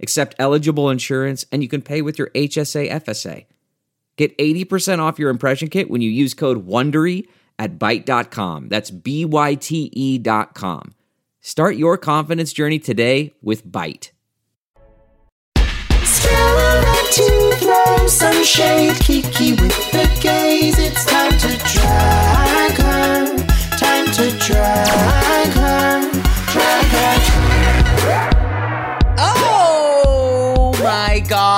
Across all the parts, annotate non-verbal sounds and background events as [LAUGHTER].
accept eligible insurance, and you can pay with your HSA FSA. Get 80% off your impression kit when you use code WONDERY at Byte.com. That's B-Y-T-E dot com. Start your confidence journey today with Byte. Kiki with the gaze. It's time to drag her, time to drag her,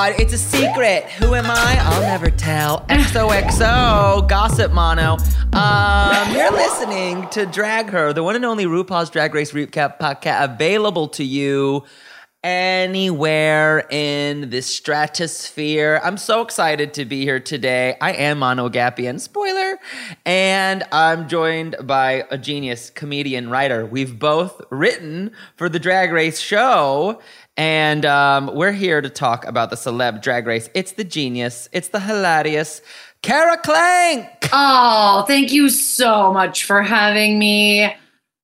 god, it's a secret. Who am I? I'll never tell. XOXO, Gossip Mano. Um, you're listening to Drag Her, the one and only RuPaul's Drag Race Recap podcast available to you anywhere in the stratosphere. I'm so excited to be here today. I am Mano Agapion, spoiler, and I'm joined by a genius comedian writer. We've both written for the Drag Race show. And um, we're here to talk about the celeb drag race. It's the genius, it's the hilarious Kara Klenk. Oh, thank you so much for having me.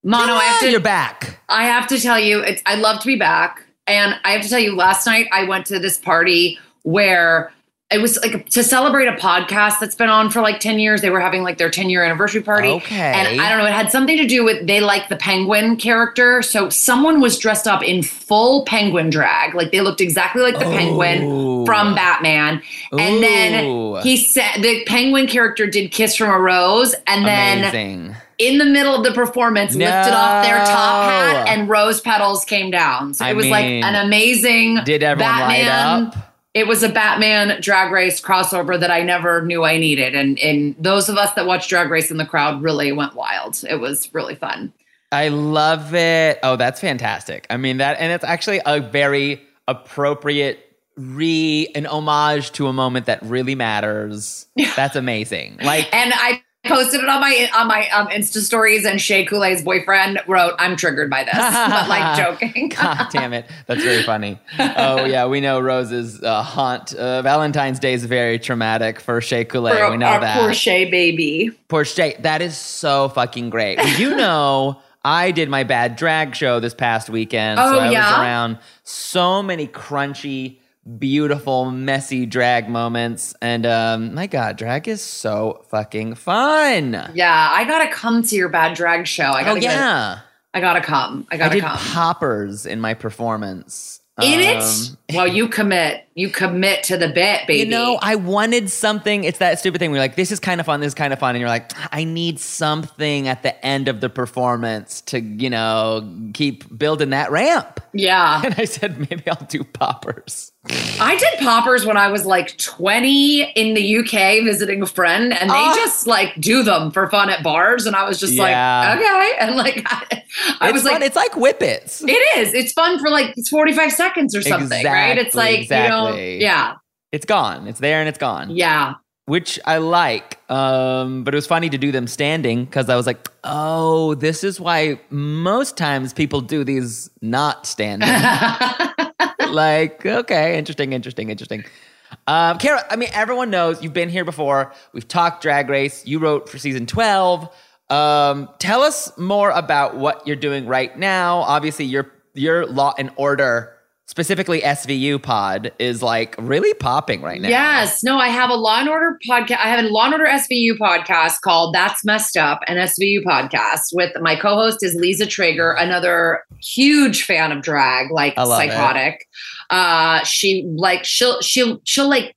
Mono, I have to, You're back. I have to tell you, it's, I love to be back. And I have to tell you, last night I went to this party where it was like to celebrate a podcast that's been on for like 10 years. They were having like their 10 year anniversary party. Okay. And I don't know, it had something to do with they like the penguin character. So someone was dressed up in full penguin drag. Like they looked exactly like the Ooh. penguin from Batman. And then he said the penguin character did Kiss from a Rose. And then Amazing. in the middle of the performance lifted off their top hat and rose petals came down. So I it was mean, like an amazing Did everyone light Batman. up? It was a Batman drag race crossover that I never knew I needed. And and those of us that watched drag race in the crowd really went wild. It was really fun. I love it. Oh, that's fantastic. I mean that and it's actually a very appropriate re an homage to a moment that really matters. [LAUGHS] That's amazing. Like And I posted it on my on my um, Insta stories and Shea Coulee's boyfriend wrote, I'm triggered by this. [LAUGHS] but like joking. [LAUGHS] God damn it. That's very funny. Oh, yeah. We know Rose's uh, haunt. Uh, Valentine's Day is very traumatic for Shea Coulee. For we know our that. poor Shea baby. Poor Shea. That is so fucking great. You know, I did my bad drag show this past weekend. Oh, so I was around so many crunchy, beautiful, messy drag moments. And um, my God, drag is so fucking fun. Yeah, I gotta come to your bad drag show. I Oh, gotta get- yeah. I gotta come. I I gotta did come. poppers in my performance. In Um, it? [LAUGHS] Well, you commit. You commit to the bit, baby. You know, I wanted something. It's that stupid thing where you're like, this is kind of fun, this is kind of fun. And you're like, I need something at the end of the performance to, you know, keep building that ramp. yeah. [LAUGHS] And I said, maybe I'll do poppers. I did poppers when I was like 20 in the UK visiting a friend, and they Ah. just like do them for fun at bars. And I was just Yeah. like, okay. [LAUGHS] And like, I, I it's was fun. like, it's like whippets. it is. It's fun for like it's 45 seconds or something, right? It's Exactly, like, you know, yeah, It's gone. It's there and it's gone. yeah. Which I like. Um, but it was funny to do them standing because I was like, oh, this is why most times people do these not [LAUGHS] standing. Like, okay, interesting, interesting, interesting. Um, Kara, I mean, everyone knows you've been here before. We've talked Drag Race. You wrote for season 12. Um, tell us more about what you're doing right now. Obviously, your your Law and Order, specifically SVU pod, is like really popping right now. Yes. No, I have a Law and Order podcast. I have a Law and Order SVU podcast called That's Messed Up, an SVU podcast with my co-host is Lisa Treyger, another huge fan of drag, like love it. psychotic. Uh she like she'll she'll she'll like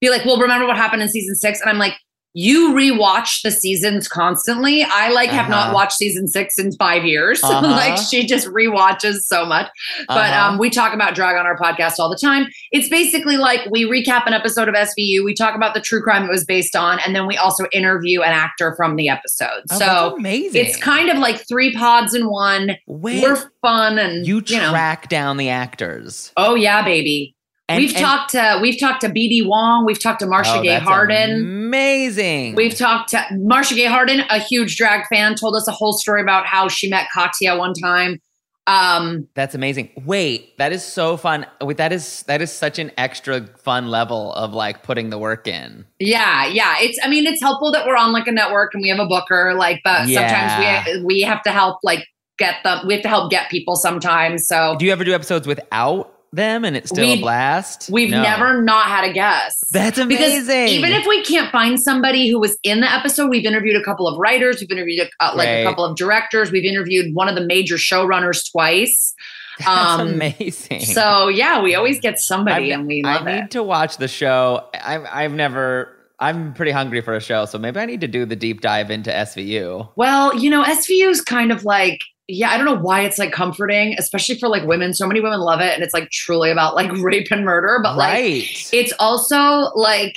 be like, Well, remember what happened in season six? And I'm like, you rewatch the seasons constantly. I like have Uh-huh. not watched season six in five years. [LAUGHS] Uh-huh. like she just rewatches so much. But Uh-huh. um, we talk about drag on our podcast all the time. It's basically like we recap an episode of SVU, we talk about the true crime it was based on, and then we also interview an actor from the episode. Oh, so amazing. it's kind of like three pods in one. Wait, We're fun and you you know. track down the actors. Oh yeah, baby. And- we've and- talked to we've talked to BD Wong, we've talked to Marcia Oh, Gay Harden. Amazing. We've talked to Marcia Gay Harden, a huge drag fan, told us a whole story about how she met Katya one time. Um, That's amazing. Wait, that is so fun. Wait, that is that is such an extra fun level of like putting the work in. yeah, yeah. It's I mean, it's helpful that we're on like a network and we have a booker, like, but Yeah. sometimes we we have to help like get them we have to help get people sometimes. So Do you ever do episodes without them and it's still a blast? we've No. never not had a guest. That's amazing. Because even if we can't find somebody who was in the episode, we've interviewed a couple of writers, we've interviewed a, uh, like Right. a couple of directors, we've interviewed one of the major showrunners twice. [LAUGHS] That's um, amazing. So yeah, we always get somebody, I've- and we I need it. to watch the show. I've I've never. I'm pretty hungry for a show, so maybe I need to do the deep dive into SVU. Well, you know, SVU is kind of like, yeah, I don't know why it's like comforting, especially for like women. So many women love it, and it's like truly about like [LAUGHS] rape and murder. But like, it's also like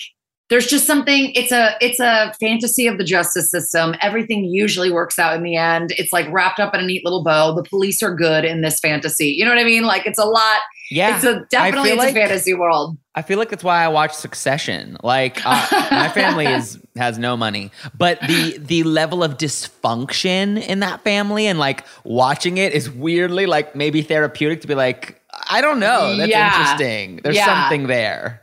there's just something it's a it's a fantasy of the justice system everything usually works out in the end it's like wrapped up in a neat little bow the police are good in this fantasy you know what i mean like it's a lot yeah. it's a definitely it's like- a fantasy world I feel like that's why I watch Succession. Like uh, [LAUGHS] my family is has no money, but the the level of dysfunction in that family and like watching it is weirdly like maybe therapeutic to be like I don't know. That's Yeah. interesting. There's Yeah. something there.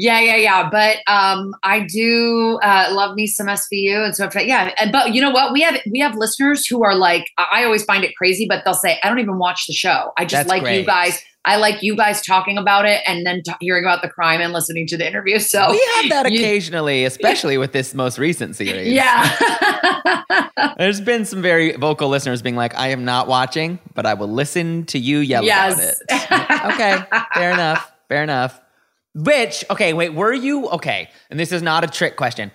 Yeah yeah yeah but um i do uh love me some svu and so if- yeah and but you know what we have we have listeners who are like i always find it crazy but they'll say i don't even watch the show i just That's like you guys i like you guys talking about it and then t- hearing about the crime and listening to the interview so we have that you- occasionally, [LAUGHS] especially with this most recent series. yeah [LAUGHS] There's been some very vocal listeners being like, I am not watching, but I will listen to you yell about it. [LAUGHS] okay, fair enough. Fair enough. Which, okay, wait, were you okay? And this is not a trick question.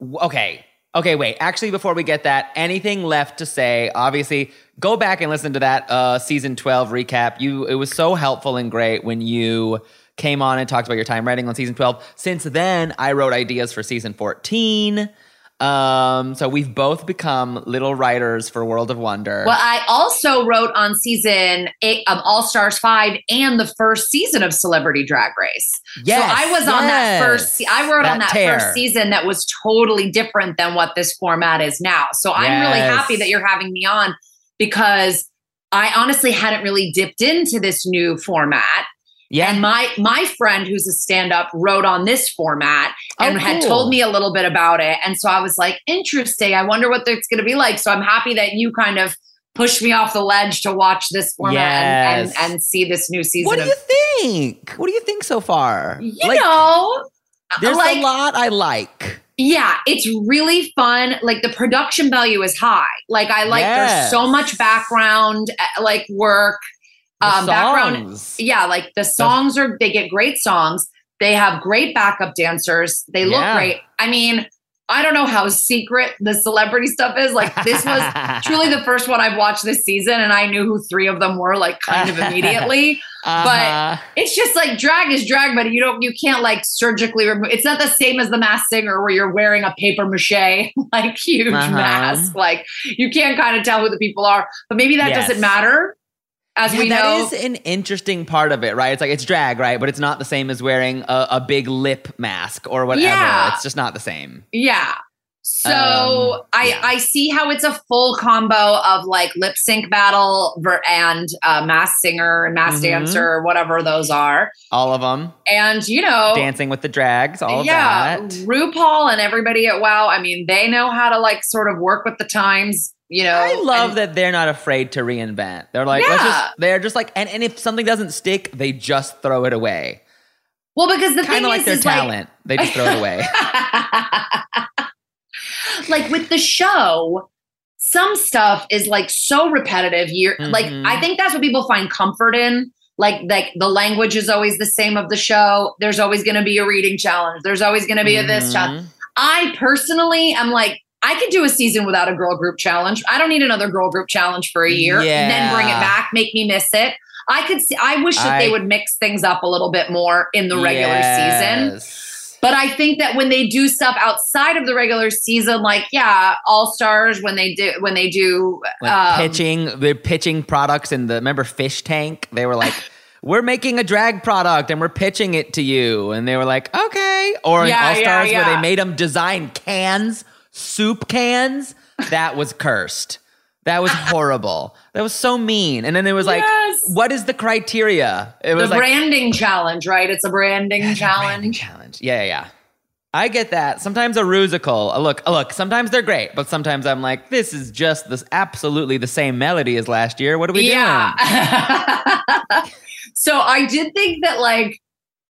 Okay, okay, wait. Actually, before we get that, anything left to say? Obviously, go back and listen to that uh, season twelve recap. You, it was so helpful and great when you came on and talked about your time writing on season twelve. Since then, I wrote ideas for season fourteen. Um, so we've both become little writers for World of Wonder. Well, I also wrote on season eight of All Stars Five and the first season of Celebrity Drag Race. Yes, so I was on that first. I wrote on That that tear. first season that was totally different than what this format is now. So I'm really happy that you're having me on because I honestly hadn't really dipped into this new format. Yeah, And my my friend who's a stand-up wrote on this format and Oh, had told me a little bit about it. And so I was like, interesting. I wonder what it's gonna be like. So I'm happy that you kind of pushed me off the ledge to watch this format and, Yes. and, and see this new season what do of you think? What do you think so far? you like, know there's like a lot I like. yeah it's really fun like the production value is high like i like there's so much background uh, like work um background yeah like the songs are they get great songs they have great backup dancers they look Yeah. great i mean i don't know how secret the celebrity stuff is like this was [LAUGHS] truly the first one i've watched this season and i knew who three of them were like kind of [LAUGHS] immediately Uh-huh. it's just like drag is drag, but you don't you can't like surgically remove. It's not the same as the Masked Singer where you're wearing a paper mache [LAUGHS] like huge Uh-huh. mask. Like you can't kind of tell who the people are. But maybe that Yes. doesn't matter, as Yeah, we that know. is an interesting part of it, right? It's like it's drag, right? But it's not the same as wearing a, a big lip mask or whatever. Yeah. It's just not the same. yeah. So Um, I yeah. I see how it's a full combo of like lip sync battle and uh, mask singer and mask Mhm. dancer, whatever those are, All of them and you know dancing with the drags, all of yeah, that. RuPaul and everybody at WoW. I mean, they know how to like sort of work with the times. You know, I love and- that they're not afraid to reinvent. They're like, let's Yeah. just, they're just like, and, and if something doesn't stick, they just throw it away. Well, because the Kind of like is, their is like- talent. they just throw it away. [LAUGHS] like with the show, some stuff is like so repetitive. You're like, Mhm. I think that's what people find comfort in. Like, like the language is always the same of the show. There's always going to be a reading challenge. There's always going to be a this challenge. Mhm. I personally am like, I could do a season without a girl group challenge. I don't need another girl group challenge for a year and then bring it back, make me miss it. I could see, I wish that I- they would mix things up a little bit more in the regular season. Yes. But I think that when they do stuff outside of the regular season, like yeah, All Stars when they do when they do Like um, pitching, they're pitching products in the remember Fish Tank. They were like, [LAUGHS] we're making a drag product and we're pitching it to you. And they were like, okay. Or Yeah, All Stars yeah, where they made them design cans, soup cans. That was cursed. That was horrible. That was so mean. And then it was like, Yes. what is the criteria? It The was like branding challenge, right? It's a branding branding challenge. challenge. Yeah, yeah, yeah. I get that. Sometimes a rusical. uh, Look, uh, look. Sometimes they're great, but sometimes I'm like, this is just this absolutely the same melody as last year. What are we doing? Yeah. [LAUGHS] so I did think that like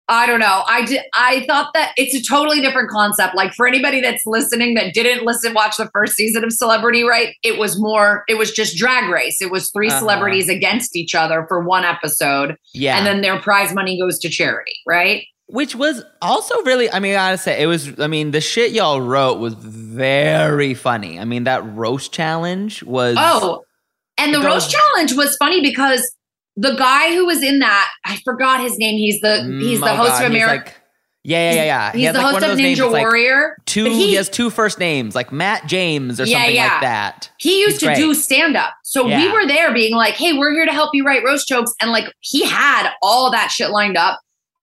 I don't know. I did I thought that it's a totally different concept. Like for anybody that's listening that didn't listen watch the first season of Celebrity Right, it was more it was just drag race. It was 3 Uh-huh. celebrities against each other for one episode Yeah. and then their prize money goes to charity, right? Which was also really, I mean, I gotta say, it was, I mean, the shit y'all wrote was very funny. I mean, that roast challenge was. Oh, and the roast challenge was funny because the guy who was in that, I forgot his name. He's the he's Mm, the oh host God, of America. like- yeah, yeah, yeah, yeah. He He's the like, host of names Ninja that's, like, Warrior. Two, but he, has two first names, like Matt James or Yeah, something yeah. like that. he used He's to great. do stand up. So we were there being like, hey, we're here to help you write roast jokes. And like he had all that shit lined up.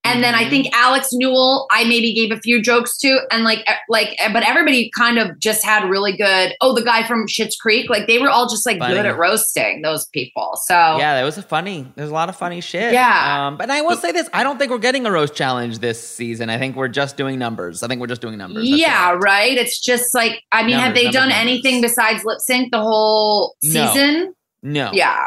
And then I Mhm. think Alex Newell, I maybe gave a few jokes to, and like, like, but everybody kind of just had really good. Oh, the guy from Schitt's Creek, like they were all just like Funny. good at roasting those people. So Yeah, that was a funny. There's a lot of funny shit. Yeah. Um, but I will say this: I don't think we're getting a roast challenge this season. I think we're just doing numbers. I think we're just doing numbers. That's yeah, it. right. It's just like, I mean, have they numbers, done numbers. anything besides lip sync the whole No. season? No. Yeah.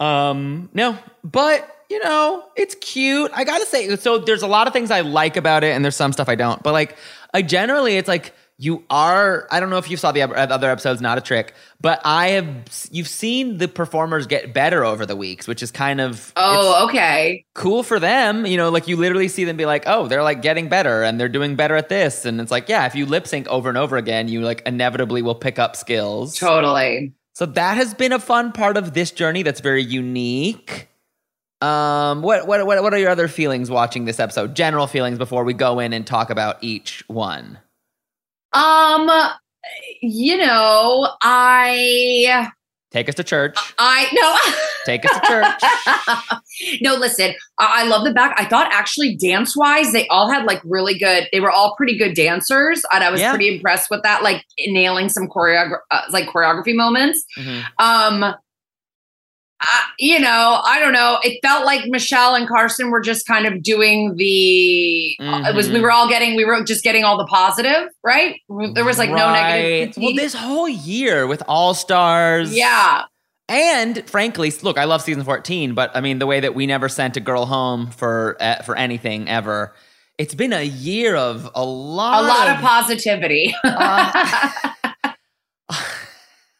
Um, no, but you know, it's cute. I gotta say, so there's a lot of things I like about it, and there's some stuff I don't. But like, I generally, it's like you are. I don't know if you saw the uh, other episodes, not a trick, but I have. You've seen the performers get better over the weeks, which is kind of Oh, okay. cool for them. You know, like you literally see them be like, oh, they're like getting better, and they're doing better at this, and it's like, yeah, if you lip sync over and over again, you like inevitably will pick up skills. Totally. So that has been a fun part of this journey that's very unique. Um, what what what what are your other feelings watching this episode? General feelings before we go in and talk about each one. Um, you know, I, Take us to church. I no. Take us to church. [LAUGHS] no, listen, I, I love the back. I thought actually dance wise, they all had like really good, they were all pretty good dancers. And I was Yeah. pretty impressed with that, like nailing some choreo- uh, like choreography moments. Mhm. Um, uh, you know, I don't know. It felt like Michelle and Carson were just kind of doing the. uh, It was we Mhm. were all getting we were just getting all the positive, right? There was like no negative. Right. Well, this whole year with All Stars, yeah, And frankly, look, I love season 14, but I mean, the way that we never sent a girl home for uh, for anything ever, it's been a year of a lot, a lot of positivity. Uh, [LAUGHS] [LAUGHS]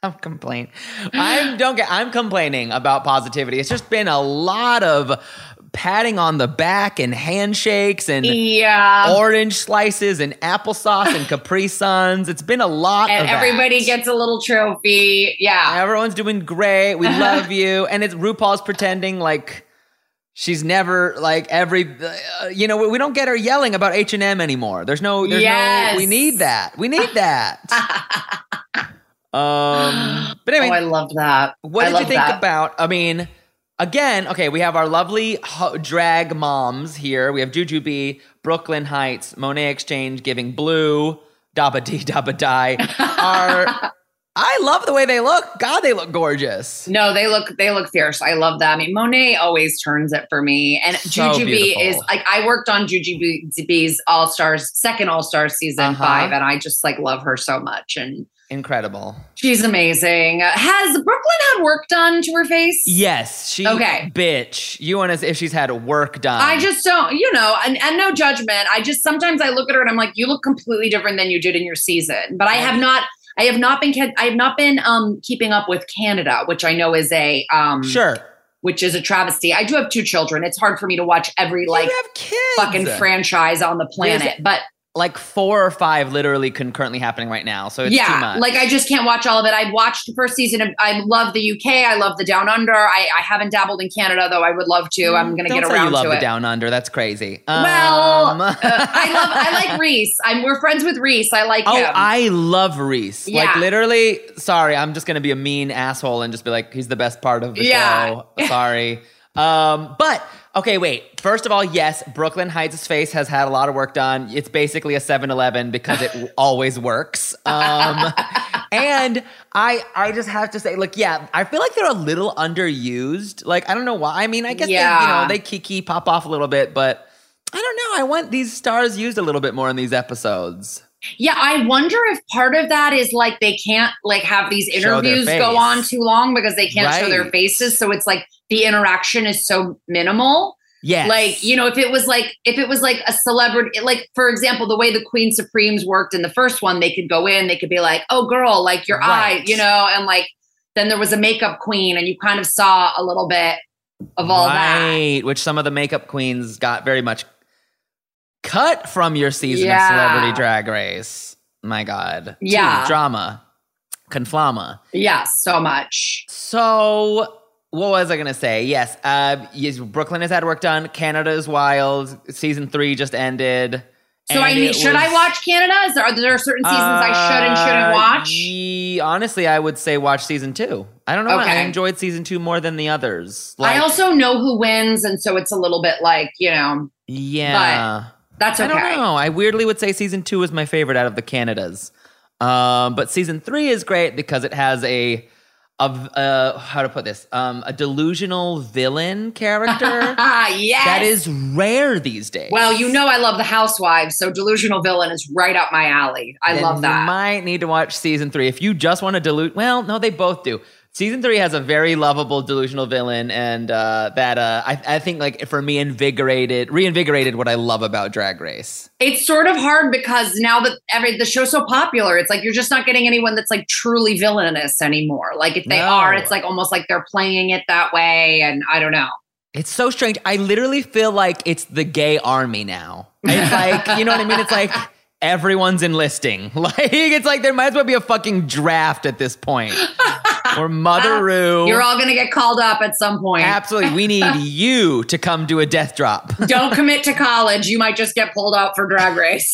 [LAUGHS] I'm complaining. I don't get. I'm complaining about positivity. It's just been a lot of patting on the back and handshakes and yeah. orange slices and applesauce and [LAUGHS] Capri Suns. It's been a lot. and everybody that. gets a little trophy. Yeah. Everyone's doing great. We [LAUGHS] love you. And it's RuPaul's pretending like she's never like every uh, you know, we, we don't get her yelling about H&M anymore. There's no there's Yes. no we need that. We need that. Um [GASPS] but anyway, oh, I love that. what I did you think that. about I mean Again, okay, we have our lovely ho- drag moms here. We have Jujubee, Brooklyn Hytes, Monet Exchange, Giving Blue, Dabba Dee Dabba Die. Are [LAUGHS] I love the way they look. God, they look gorgeous. No, they look they look fierce. I love that. I mean, Monet always turns it for me, and So Jujubee is like I worked on Jujubee's All Stars second All Stars season Uh-huh. five, and I just like love her so much, and Incredible. she's amazing. Has Brooklyn had work done to her face? Yes, she Okay. bitch. You want as if she's had work done. I just don't, you know, and, and no judgment. I just sometimes I look at her and I'm like, you look completely different than you did in your season. But I have not, I have not been, I have not been um keeping up with Canada, which I know is a um sure. which is a travesty. I do have two children. It's hard for me to watch every like you have kids. fucking franchise on the planet. There's- But like four or five literally concurrently happening right now. So it's too yeah, much. like I just can't watch all of it. I watched the first season of. I love the UK. I love the Down Under. I, I haven't dabbled in Canada though. I would love to. I'm gonna Don't get say around you love to the it. down under. That's crazy. Well, Um, uh, I love. I like [LAUGHS] Rhys. I'm. We're friends with Rhys. I like Oh, him. I love Rhys. Like literally, sorry, I'm just gonna be a mean asshole and just be like, he's the best part of the Yeah. show. Sorry. [LAUGHS] Um, but Okay, wait. First of all, yes, Brooklyn Hytes' face has had a lot of work done. It's basically a 7-Eleven because it [LAUGHS] always works. Um, and I I just have to say, like, yeah, I feel like they're a little underused. Like, I don't know why. I mean, I guess they, you Yeah. know, they kiki pop off a little bit, but I don't know. I want these stars used a little bit more in these episodes. Yeah, I wonder if part of that is like they can't like have these interviews go on too long because they can't show their faces. So it's like the interaction is so minimal. Yes. Like, you know, if it was like if it was like a celebrity like for example, the way the Queen Supremes worked in the first one, they could go in, they could be like, "Oh girl, like your eye," you know, and like then there was a makeup queen and you kind of saw a little bit of all that. which some of the makeup queens got very much cut from your season Yeah. of Celebrity Drag Race. My God. Two, Yeah. drama. Conflama. Yes, so much. So, what was I going to say? Yes, uh, yes, Brooklyn has had work done. Canada is wild. Season three just ended. So I mean, should I watch Canada? Is there are there certain seasons I should and shouldn't Uh, watch? ye- honestly, I would say watch season two. I don't know. I enjoyed season two more than the others. Like, I also know who wins, and so it's a little bit like you know yeah. that's okay. I don't know. I weirdly would say season two is my favorite out of the Canadas. Um, but season three is great because it has a of uh how to put this um a delusional villain character Ah, [LAUGHS] yes. that is rare these days. Well, you know I love the Housewives, so delusional villain is right up my alley. I Then love that. You might need to watch season three if you just want to dilute. Well, no, they both do. Season three has a very lovable delusional villain, and uh, that uh, I, I think like for me invigorated, reinvigorated what I love about Drag Race. it's sort of hard because now that every the show's so popular, it's like you're just not getting anyone that's like truly villainous anymore. Like if they No. are, it's like almost like they're playing it that way, and I don't know. It's so strange. I literally feel like it's the gay army now. It's like, you know what I mean? It's like everyone's enlisting. [LAUGHS] Like, it's like there might as well be a fucking draft at this point. [LAUGHS] or Mother ah, Rue. You're all gonna get called up at some point. Absolutely. We need [LAUGHS] you to come do a death drop. don't commit to college. You might just get pulled out for drag race.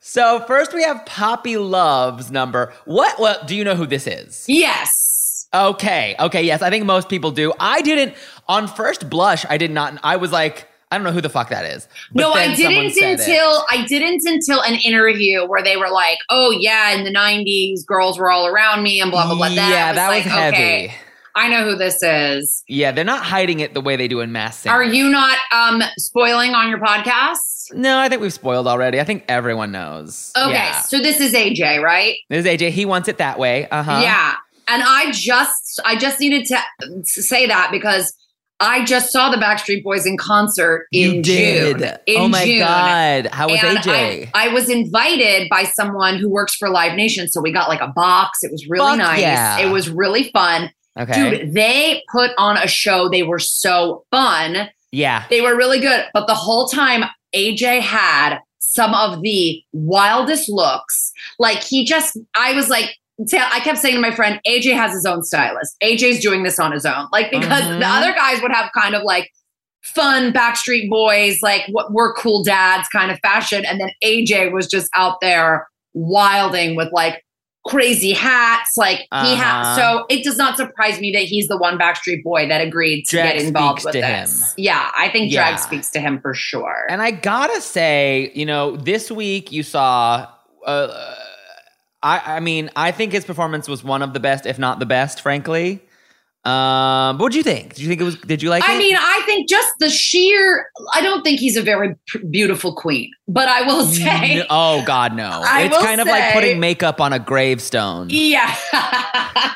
so first we have Poppy Love's number. What? Well, do you know who this is? yes. Okay. Okay. Yes, I think most people do. I didn't. On first blush, I did not. I was like, I don't know who the fuck that is. No, I didn't until I didn't until an interview where they were like, "Oh yeah, in the '90s, girls were all around me and blah blah blah." That yeah, was that like, was heavy. Okay, I know who this is. Yeah, they're not hiding it the way they do in Masked Singer. Are you not um spoiling on your podcast? No, I think we've spoiled already. I think everyone knows. Okay, Yeah. so this is AJ, right? This is AJ. He wants it that way. Uh huh. Yeah. And I just I just needed to say that because I just saw the Backstreet Boys in concert in You did. June. In oh my June. god. How was And AJ? I, I was invited by someone who works for Live Nation. So we got like a box. It was really Fuck nice. yeah. It was really fun. okay. Dude, they put on a show. They were so fun. yeah. They were really good. But the whole time, AJ had some of the wildest looks. Like he just, I was like, I kept saying to my friend, AJ has his own stylist. AJ's doing this on his own. Like, because Mhm. the other guys would have kind of like fun Backstreet Boys, like what we're cool dads kind of fashion. And then AJ was just out there wilding with like crazy hats. Like he had, Uh-huh. so it does not surprise me that he's the one Backstreet Boy that agreed to Drag get involved with to this. him. Yeah, I think Yeah. drag speaks to him for sure. And I gotta say, you know, this week you saw. Uh, I, I mean, I think his performance was one of the best, if not the best, frankly. Um, what do you think? Did you think it was? Did you like it? I it? mean, I think just the sheer. I don't think he's a very p- beautiful queen, but I will say, N- oh God, no! [LAUGHS] I it's kind of like putting makeup on a gravestone. yeah. [LAUGHS]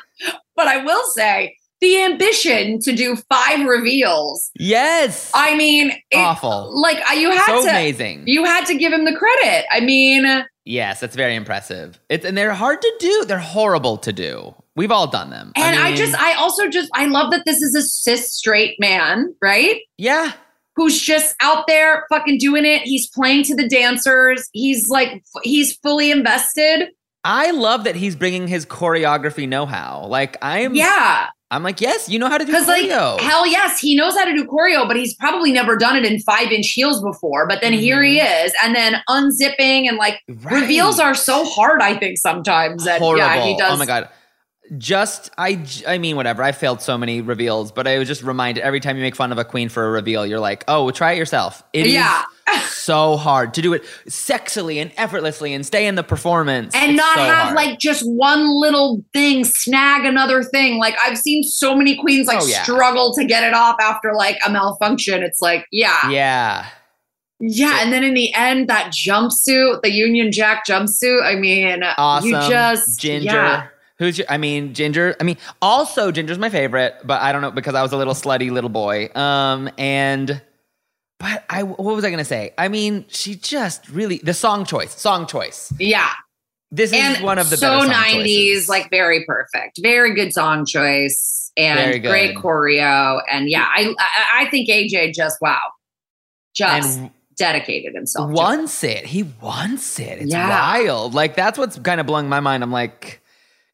but I will say the ambition to do five reveals. Yes, I mean, it, awful, Like you had so to, amazing. you had to give him the credit. I mean, yes, that's very impressive. It's and they're hard to do. They're horrible to do. We've all done them. and I, mean, just, I also just, I love that this is a cis straight man, right? yeah, who's just out there fucking doing it. He's playing to the dancers. He's like, he's fully invested. I love that he's bringing his choreography know-how. Like I'm, Yeah. I'm like, yes, you know how to do Because, like, hell yes, he knows how to do choreo, but he's probably never done it in five inch heels before. But then here he mm-hmm. is. And then unzipping and like Right. reveals are so hard, I think, sometimes. That, horrible. Yeah, he does. Oh my god. Just I I mean whatever. I failed so many reveals, but I was just reminded every time you make fun of a queen for a reveal, you're like, oh, try it yourself. It is Yeah. [LAUGHS] so hard to do it sexily and effortlessly and stay in the performance and It's not so have hard. like just one little thing snag another thing. Like I've seen so many queens like Oh, yeah. struggle to get it off after like a malfunction. It's like, yeah, yeah. yeah. And then in the end, that jumpsuit, the Union Jack jumpsuit. I mean, Awesome. you just Ginger. yeah. Who's your? I mean, Ginger. I mean, also Ginger's my favorite, but I don't know because I was a little slutty little boy. Um, and but I what was I gonna say? I mean, she just really the song choice, song choice. Yeah. This is and one of the best. so better song 90s, choices. like very perfect. Very good song choice and great choreo. And yeah, I, I I think AJ just wow. Just And dedicated himself. to it. wants it. He wants it. It's Yeah. wild. Like that's what's kind of blowing my mind. I'm like,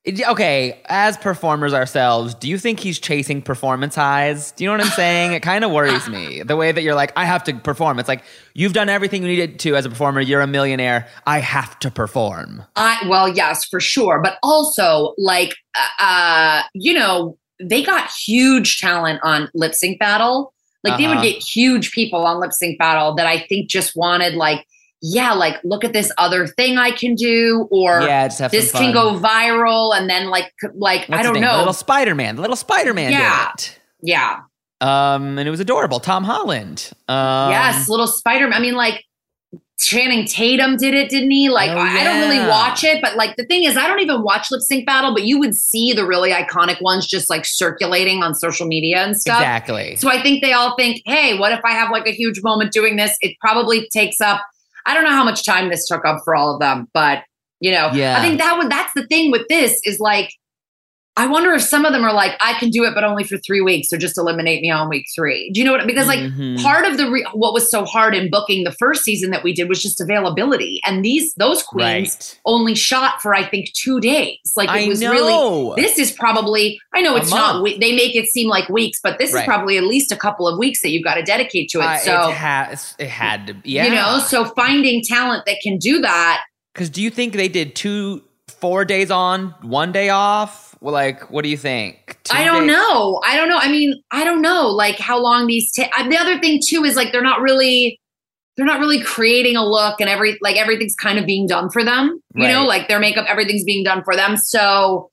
okay, as performers ourselves, do you think he's chasing performance highs? Do you know what I'm saying? It kind of worries me the way that you're like, I have to perform. It's like you've done everything you needed to as a performer. You're a millionaire. I have to perform. I well, yes, for sure, but also like uh, uh you know, they got huge talent on Lip Sync Battle. Like they would Uh-huh. get huge people on Lip Sync Battle that I think just wanted like yeah, like look at this other thing I can do or yeah, this can go viral and then like like What's I don't? The know. little Spider Man. Little Spider Man Yeah. did it. yeah. Um, and it was adorable. Tom Holland. Um, yes, little Spider Man. I mean like Channing Tatum did it, didn't he? Like Oh, I I don't really watch it, but like the thing is, I don't even watch Lip Sync Battle, but you would see the really iconic ones just like circulating on social media and stuff. Exactly. So I think they all think, hey, what if I have like a huge moment doing this? It probably takes up. I don't know how much time this took up for all of them, but you know, Yeah. I think that would that's the thing with this is like, I wonder if some of them are like, I can do it, but only for three weeks, so just eliminate me on week three. Do you know what? Because like Mhm. part of the re- what was so hard in booking the first season that we did was just availability, and these those queens Right. only shot for I think two days. Like it I was know. really. This is probably. I know A it's not. month. They make it seem like weeks, but this Right. is probably at least a couple of weeks that you've got to dedicate to it. Uh, so it has it had to yeah. you know, so finding talent that can do that. Because do you think they did two, four days on, one day off? Well, like, what do you think? Two I don't days- know. I don't know. I mean, I don't know. Like how long these. Uh, the other thing too is like they're not really. They're not really creating a look, and every like everything's kind of being done for them. You know, like their makeup, everything's being done for them. So.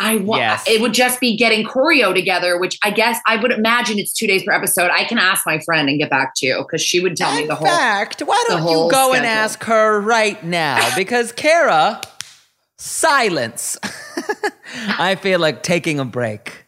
I want Yes. it would just be getting choreo together, which I guess I would imagine it's two days per episode. I can ask my friend and get back to you because she would tell me In the whole. fact, why don't you go and ask her right now? Because Kara, silence. [LAUGHS] I feel like taking a break.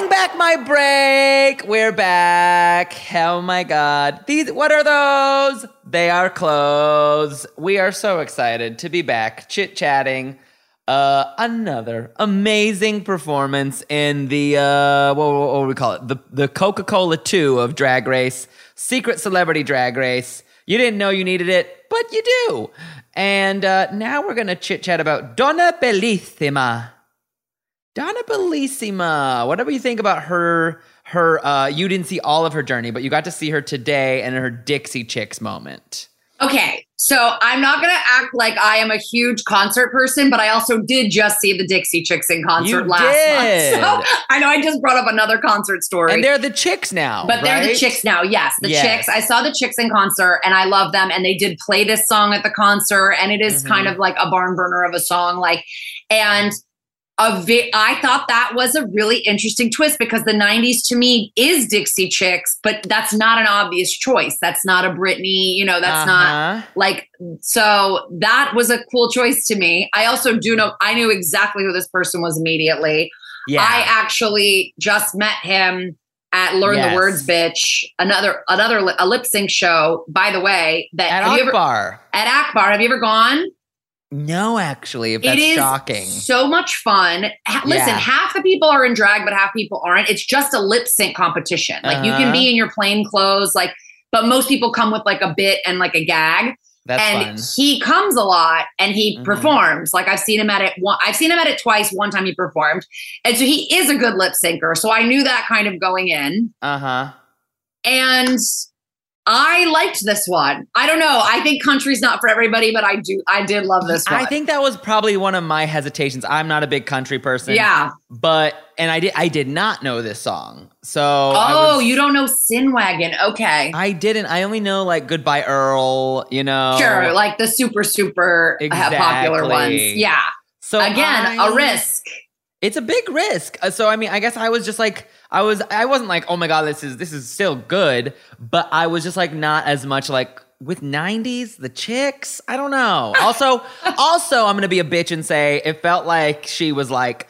Bring back my break. We're back. Oh my god. These what are those? They are clothes. We are so excited to be back chit-chatting. Uh, another amazing performance in the uh, what, what, what do we call it? The the Coca Cola Two of Drag Race, Secret Celebrity Drag Race. You didn't know you needed it, but you do. And uh, now we're gonna chit chat about Donna Bellissima. Donna Bellissima. Whatever you think about her, her, uh, you didn't see all of her journey, but you got to see her today and her Dixie Chicks moment. Okay, so I'm not gonna act like I am a huge concert person, but I also did just see the Dixie Chicks in concert You last did. month. So I know I just brought up another concert story. And they're the chicks now, but they're the chicks now. Yes, the Yes. chicks. I saw the chicks in concert and I love them. And they did play this song at the concert, and it is Mhm. kind of like a barn burner of a song. Like, and a vi- I thought that was a really interesting twist because the 90s to me is Dixie Chicks, but that's not an obvious choice. That's not a Britney, you know, that's not Uh-huh. like so that was a cool choice to me. I also do know I knew exactly who this person was immediately. Yeah. I actually just met him at Learn Yes. the Words Bitch, another another a lip sync show. By the way, that At you ever Akbar. at Akbar? Have you ever gone? No, actually, if that's it is shocking. so much fun. Ha- Listen, Yeah. half the people are in drag, but half people aren't. It's just a lip sync competition. Like you can Uh-huh. be in your plain clothes, like, but most people come with like a bit and like a gag That's and fun. he comes a lot and he Mhm. performs. Like I've seen him at it one I've seen him at it twice. One time he performed. And so he is a good lip syncer. So I knew that kind of going in. Uh huh. And I liked this one. I don't know. I think country's not for everybody, but I do I did love this one. I think that was probably one of my hesitations. I'm not a big country person. Yeah. But and I did I did not know this song. So Oh, was- you don't know Sin Wagon. Okay. I didn't. I only know like Goodbye Earl, you know. Sure, like the super, super uh, popular ones. Yeah. So Again, I- a risk. It's a big risk. Uh, So I mean, I guess I was just like I was I wasn't like, "Oh my god, this is this is still good," but I was just like not as much like with 90s the chicks. I don't know. [LAUGHS] Also, also I'm going to be a bitch and say it felt like she was like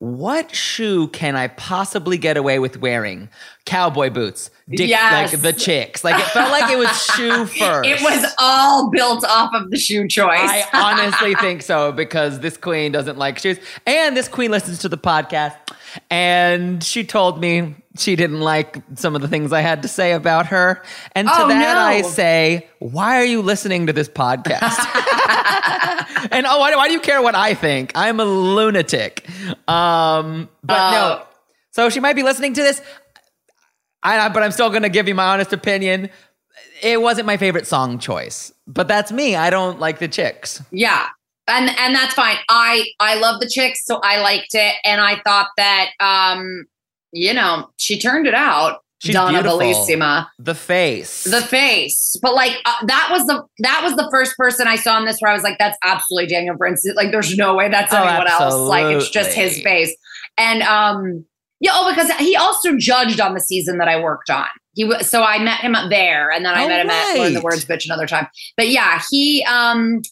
what shoe can I possibly get away with wearing? Cowboy boots. Dick, Yes. Like the chicks. Like it felt like it was [LAUGHS] shoe first. It was all built off of the shoe choice. I honestly think so because this queen doesn't like shoes. And this queen listens to the podcast. And she told me she didn't like some of the things I had to say about her. And to Oh, that no. I say, why are you listening to this podcast? [LAUGHS] and oh, why, why do you care what I think? I'm a lunatic. Um, but no. Oh. So she might be listening to this. I, but I'm still going to give you my honest opinion. It wasn't my favorite song choice, but that's me. I don't like the chicks. Yeah. And and that's fine. I I love the chicks, so I liked it. And I thought that um, you know, she turned it out. She's Donna beautiful. Bellissima. The face. The face. But like uh, that was the that was the first person I saw in this where I was like, that's absolutely Daniel Prince. Like there's no way that's Oh, anyone else. Like it's just his face. And um Yeah, oh, because he also judged on the season that I worked on. He was so I met him up there, and then I Oh, met him at Learn the. Words Bitch another time. But yeah, he um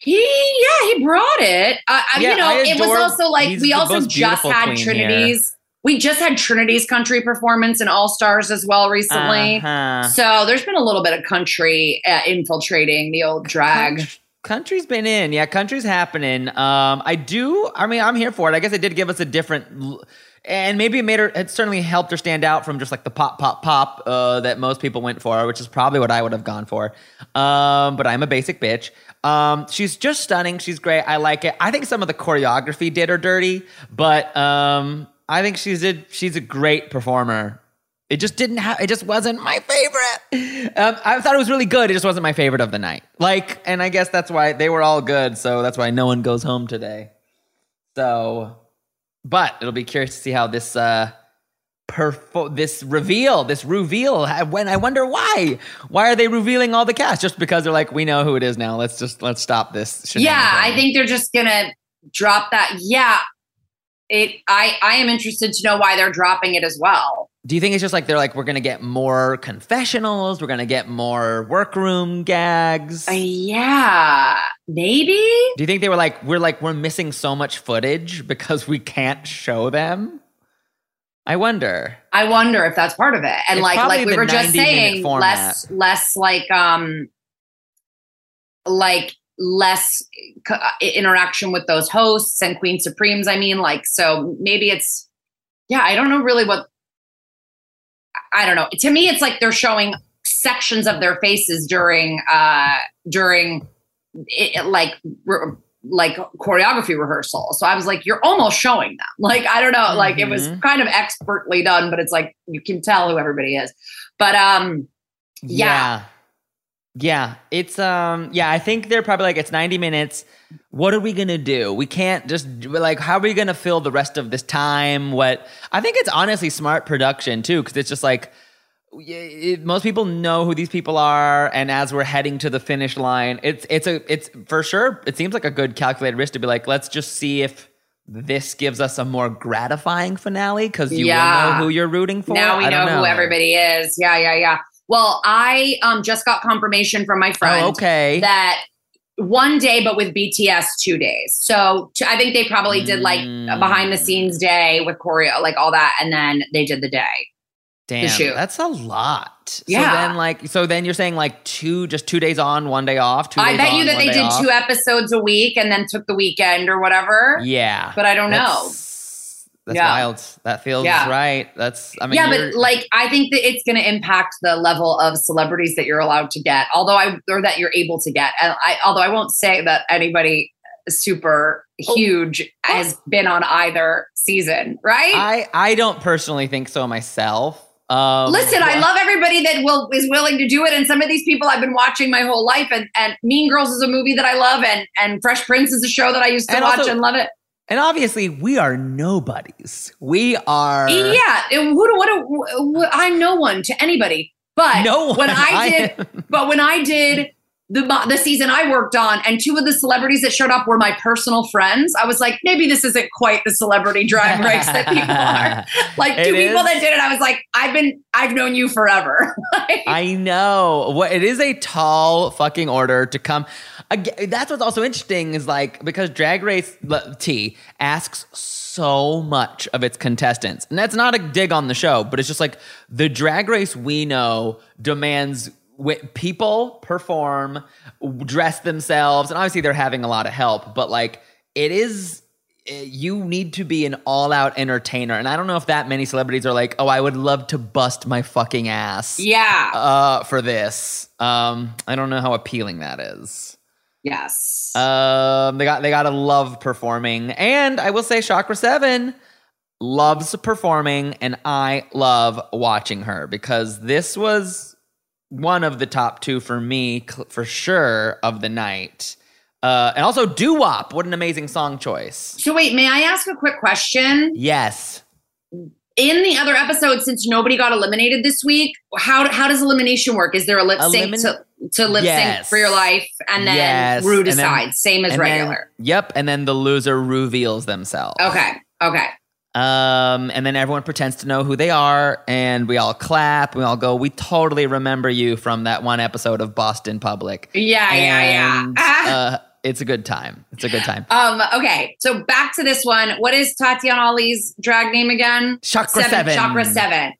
he yeah he brought it. I, I Yeah, you know, I it was also like we also just had Trinity's. We just had Trinity's country performance in All Stars as well recently. Uh-huh. So there's been a little bit of country uh, infiltrating the old drag. Country- Country's been in, yeah. Country's happening. Um, I do. I mean, I'm here for it. I guess it did give us a different, and maybe it made her. It certainly helped her stand out from just like the pop, pop, pop uh, that most people went for, which is probably what I would have gone for. Um, but I'm a basic bitch. Um, she's just stunning. She's great. I like it. I think some of the choreography did her dirty, but um, I think she's a she's a great performer. It just didn't have. It just wasn't my favorite. Um, I thought it was really good. It just wasn't my favorite of the night. Like, and I guess that's why they were all good. So that's why no one goes home today. So, but it'll be curious to see how this uh, perfo- this reveal, this reveal. When I wonder why, why are they revealing all the cast? Just because they're like, we know who it is now. Let's just let's stop this. Yeah, I think they're just gonna drop that. Yeah, it. I I am interested to know why they're dropping it as well. Do you think it's just like they're like we're gonna get more confessionals, we're gonna get more workroom gags? Uh, yeah, maybe. Do you think they were like we're like we're missing so much footage because we can't show them? I wonder. I wonder if that's part of it. And It's like like we were just saying, less less like um like less co- uh, interaction with those hosts and Queen Supremes. I mean, like so maybe it's yeah. I don't know really what. I don't know. To me, it's like they're showing sections of their faces during uh during it, like re- like choreography rehearsal. So I was like, you're almost showing them. [LAUGHS] Like I don't know, like it was Mhm. kind of expertly done, but it's like you can tell who everybody is. But um, Yeah. yeah. Yeah, it's um yeah, I think they're probably like it's 90 minutes. What are we going to do? We can't just like how are we going to fill the rest of this time? What I think it's honestly smart production too cuz it's just like it, most people know who these people are and as we're heading to the finish line, it's it's a it's for sure it seems like a good calculated risk to be like let's just see if this gives us a more gratifying finale cuz you Yeah. know who you're rooting for. now we know, don't who everybody is. Yeah, yeah, yeah. Well, I um just got confirmation from my friend Oh, okay. that one day, but with BTS two days. So t- I think they probably did like a Mm. behind the scenes day with choreo, like all that, and then they did the day. Damn, shoot. that's a lot. So Yeah. then, like, so then you're saying like two, just two days on, one day off. Two I bet you that they did off. two episodes a week and then took the weekend or whatever. Yeah, But I don't know. That's- That's Yeah. wild. That feels Yeah. right. That's. I mean, yeah, but like I think that it's going to impact the level of celebrities that you're allowed to get, although I or that you're able to get. And I, although I won't say that anybody super Oh. huge has been on either season, right? I I don't personally think so myself. Um, Listen, I love everybody that will is willing to do it, and some of these people I've been watching my whole life. And and Mean Girls is a movie that I love, and and Fresh Prince is a show that I used to And watch also- and love it. And obviously we are nobodies. We are. Yeah, who do what? do- I'm no one to anybody. But No one. when I did, but when I did the the season I worked on, and two of the celebrities that showed up were my personal friends, I was like, maybe this isn't quite the celebrity drag [LAUGHS] race that people are. Like two It people is. that did it, I was like, I've been, I've known you forever. [LAUGHS] Like, I know. What it is a tall fucking order to come. Again, that's what's also interesting is like because Drag Race T asks so much of its contestants, and that's not a dig on the show, but it's just like the Drag Race we know demands people perform, dress themselves, and obviously they're having a lot of help, but like it is eh, you need to be an all-out entertainer and i don't know if that many celebrities are like oh i would love to bust my fucking ass yeah. uh, for this. Um, I don't know how appealing that is. Yes. Um, they got they got to love performing, and I will say, Chakra Seven loves performing, and I love watching her because this was one of the top two for me for sure of the night. Uh, and also doo wop. What an amazing song choice. so wait, may I ask a quick question? Yes. In the other episode, since nobody got eliminated this week, how how does elimination work? Is there a lip sync Elimin- to, to lip sync Yes. for your life, and then Yes. Rue decides, same as And then- regular? yep. And then the loser reveals themselves. okay, okay. Um, and then everyone pretends to know who they are, and we all clap. We all go, "We totally remember you from that one episode of Boston Public." Yeah, yeah, And, yeah. [LAUGHS] uh, it's a good time. It's a good time. Um, okay, so back to this one. What is Tatyana Ali's drag name again? Chakra Seven. Chakra Seven.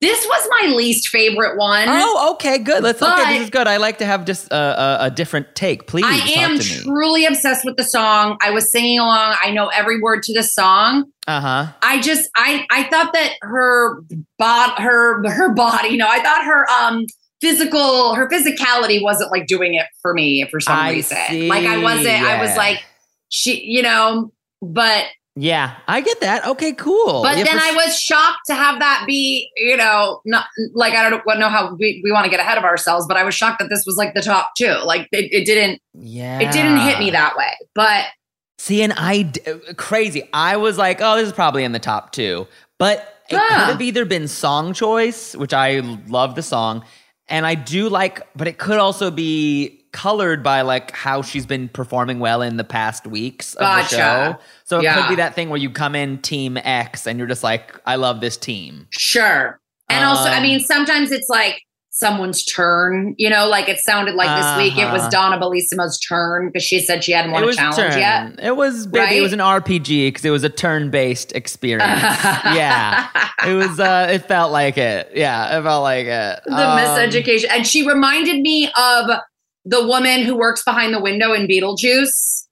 This was my least favorite one. Oh, okay, good. Let's. okay, this is good. I like to have just a, a, a different take. Please, I talk am to me. truly obsessed with the song. I was singing along. I know every word to the song. Uh huh. I just I I thought that her bod her her body, no, I thought her um physical her physicality wasn't like doing it for me for some I reason. see, Like I wasn't I was like she you know, but Yeah, I get that. Okay, cool. but Yeah, then I was shocked to have that be, you know, not like I don't know how we, we want to get ahead of ourselves, but I was shocked that this was like the top two. Like it, it didn't Yeah. it didn't hit me that way. But See, and I crazy. I was like, oh, this is probably in the top two, but it Yeah. could have either been song choice, which I love the song, and I do like, but it could also be colored by like how she's been performing well in the past weeks of the show. So it Yeah. could be that thing where you come in team X and you're just like, I love this team. Sure. And also, I Um, mean, sometimes it's like someone's turn, you know, like it sounded like this week it was Uh-huh. Donna Bellissima's turn because she said she hadn't won a challenge turn. yet. It was baby. It was an RPG because it was a turn-based experience. [LAUGHS] yeah, it was. uh It felt like it. Yeah, it felt like it. The Um, miseducation. And she reminded me of the woman who works behind the window in Beetlejuice,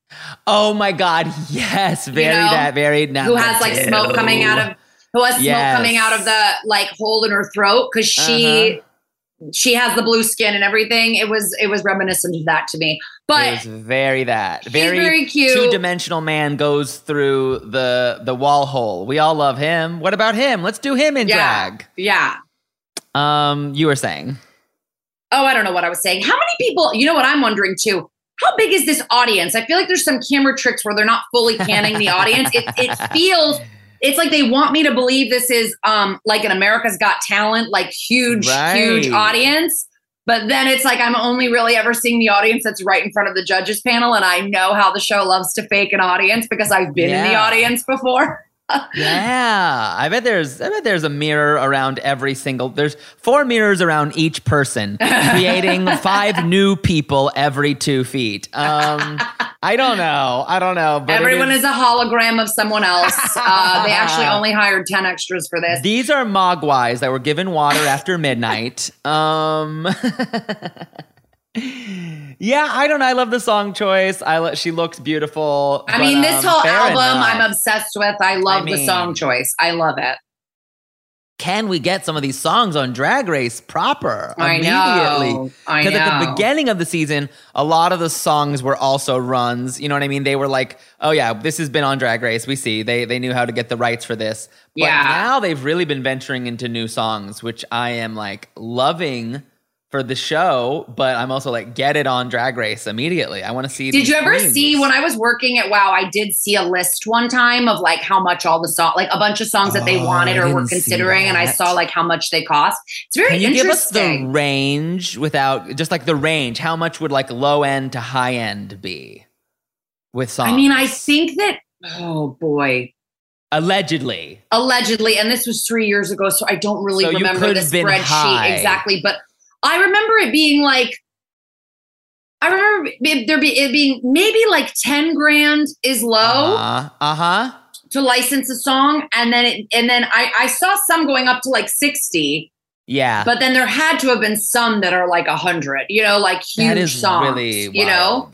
Oh my god! Yes, very know, that very. Now who has like smoke coming out of who has Yes. smoke coming out of the like hole in her throat because she Uh-huh. She has the blue skin and everything. It was it was reminiscent of that to me. But it was very that very, very cute. two-dimensional man goes through the the wall hole. We all love him. What about him? Let's do him in yeah, drag. yeah. Um, you were saying. Oh, I don't know what I was saying. How many people, you know what I'm wondering too? How big is this audience? I feel like there's some camera tricks where they're not fully canning the audience. It, it [LAUGHS] feels, it's like they want me to believe this is um like an America's Got Talent, like huge, huge audience. But then it's like I'm only really ever seeing the audience that's right in front of the judges panel. And I know how the show loves to fake an audience because I've been in the audience before. [LAUGHS] Yeah, I bet there's I bet there's a mirror around every single there's four mirrors around each person, [LAUGHS] creating five new people every two feet. Um, [LAUGHS] I don't know, I don't know. But Everyone is, a hologram of someone else. [LAUGHS] Uh, they actually only hired 10 extras for this. These are mogwais that were given water after midnight. Um, [LAUGHS] yeah, I don't know. I love the song choice. I lo- she looks beautiful. I but, mean, this um, whole album enough. I'm obsessed with. I love I the song choice. I love it. Can we get some of these songs on Drag Race proper I immediately? know. Because at the beginning of the season, a lot of the songs were also runs. You know what I mean? They were like, "Oh yeah, this has been on Drag Race. We see they they knew how to get the rights for this." But Yeah. now they've really been venturing into new songs, which I am like loving for the show. But I'm also like, get it on Drag Race immediately. I want to see. Did you ever queens. see when I was working at WoW? I did see a list one time of like how much all the song, like a bunch of songs that they Oh, wanted or were considering, and I saw like how much they cost. It's very Can you give us the range without just like the range? How much would like low end to high end be with songs? I mean, I think that. Oh boy, allegedly. allegedly, and this was three years ago, so I don't really So remember the spreadsheet high. exactly. But I remember it being like, I remember it, there be it being maybe like ten grand is low Uh huh. to license a song, and then it, and then I I saw some going up to like sixty, Yeah. but then there had to have been some that are like a hundred, you know, like huge that is songs, really you know.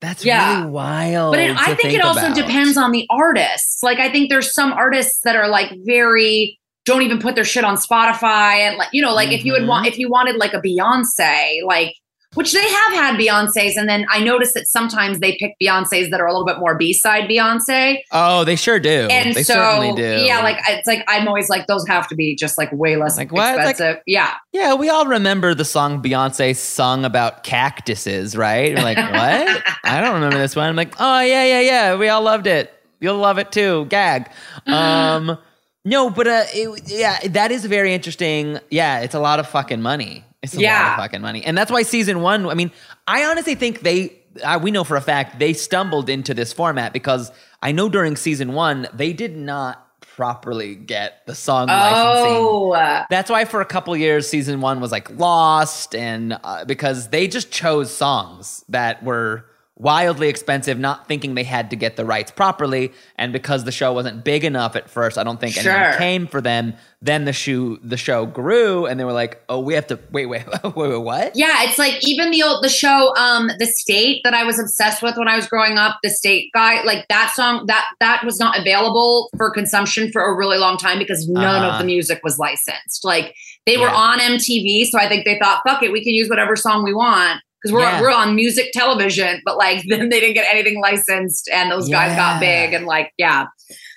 That's Yeah. really wild. But it, I to think, it also about. depends on the artists. Like I think there's some artists that are like very don't even put their shit on Spotify and like you know like if you would want if you wanted like a Beyonce like which they have had Beyonces and then I noticed that sometimes they pick Beyonces that are a little bit more B-side Beyonce. Oh, they sure do. And they so certainly do. yeah, like it's like I'm always like those have to be just like way less Like, what? It's like- expensive. yeah. yeah, we all remember the song Beyonce sung about cactuses, right? We're like, what? I don't remember this one. I'm like, oh yeah, yeah, yeah. We all loved it. You'll love it too. Gag. [LAUGHS] Um, no, but uh, it, yeah, that is very interesting. Yeah, it's a lot of fucking money. It's a lot of fucking money, and that's why season one. I mean, I honestly think they. Uh, we know for a fact they stumbled into this format because I know during season one they did not properly get the song licensing. Oh, uh, That's why for a couple years, season one was like lost, and uh, because they just chose songs that were wildly expensive, not thinking they had to get the rights properly, and because the show wasn't big enough at first, I don't think anyone came for them. Then the shoe, the show grew, and they were like, "Oh, we have to wait, wait, [LAUGHS] wait, wait, what?" yeah. It's like even the old the show, um, the state that I was obsessed with when I was growing up. The state guy, like that song, that that was not available for consumption for a really long time because none Uh-huh. of the music was licensed. Like they were on MTV, so I think they thought, "Fuck it, we can use whatever song we want." Because we're, Yeah. we're on music television, but like [LAUGHS] then they didn't get anything licensed, and those guys got big, and like yeah.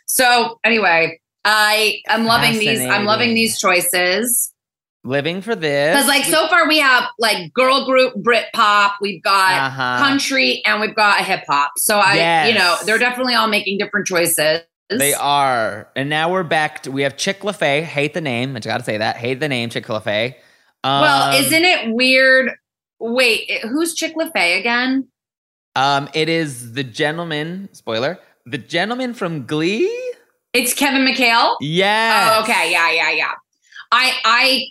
So anyway, I I'm loving these. I'm loving these choices. Living for this, Because like so far we have like girl group Brit pop, we've got Uh-huh. country, and we've got hip hop. So I, you know, they're definitely all making different choices. They are. And now we're back to we have Chick LaFay. Hate the name. I just gotta say that. Hate the name, Chick LaFay. Um, Well, isn't it weird? Wait, who's Chick LaFay again? um it is the gentleman, spoiler, the gentleman from Glee? It's Kevin McHale. Yes. Oh, okay, yeah, yeah, yeah. I, I,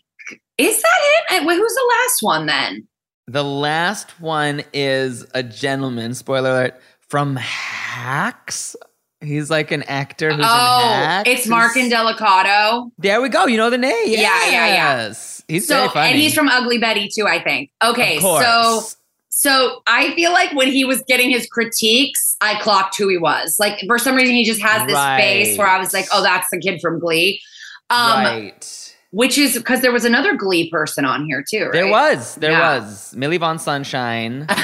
is that him? Uh, Who's the last one then? The last one is a gentleman, spoiler alert, from Hacks. He's like an actor who's in oh, it's Mark and Delicato. There we go. You know the name. Yeah, yeah, yeah. He's so, funny. and he's from Ugly Betty too, I think. Okay, so So I feel like when he was getting his critiques, I clocked who he was. Like for some reason, he just has this face where I was like, "Oh, that's the kid from Glee," um, right. Which is because there was another Glee person on here too. Right? There was. There Yeah. was. Millie Von Sunshine. [LAUGHS]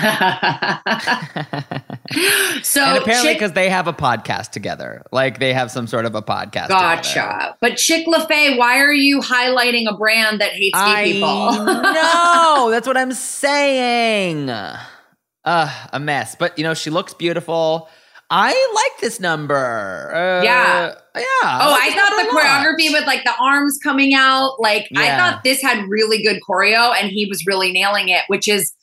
so and apparently because they have a podcast together. Like they have some sort of a podcast. gotcha. together. But Chick LaFay, why are you highlighting a brand that hates gay I people? no, [LAUGHS] That's what I'm saying. Uh, a mess. But you know, she looks beautiful. I like this number. Uh, Yeah. Yeah. Oh, like I thought the choreography with like the arms coming out, like I thought this had really good choreo and he was really nailing it, which is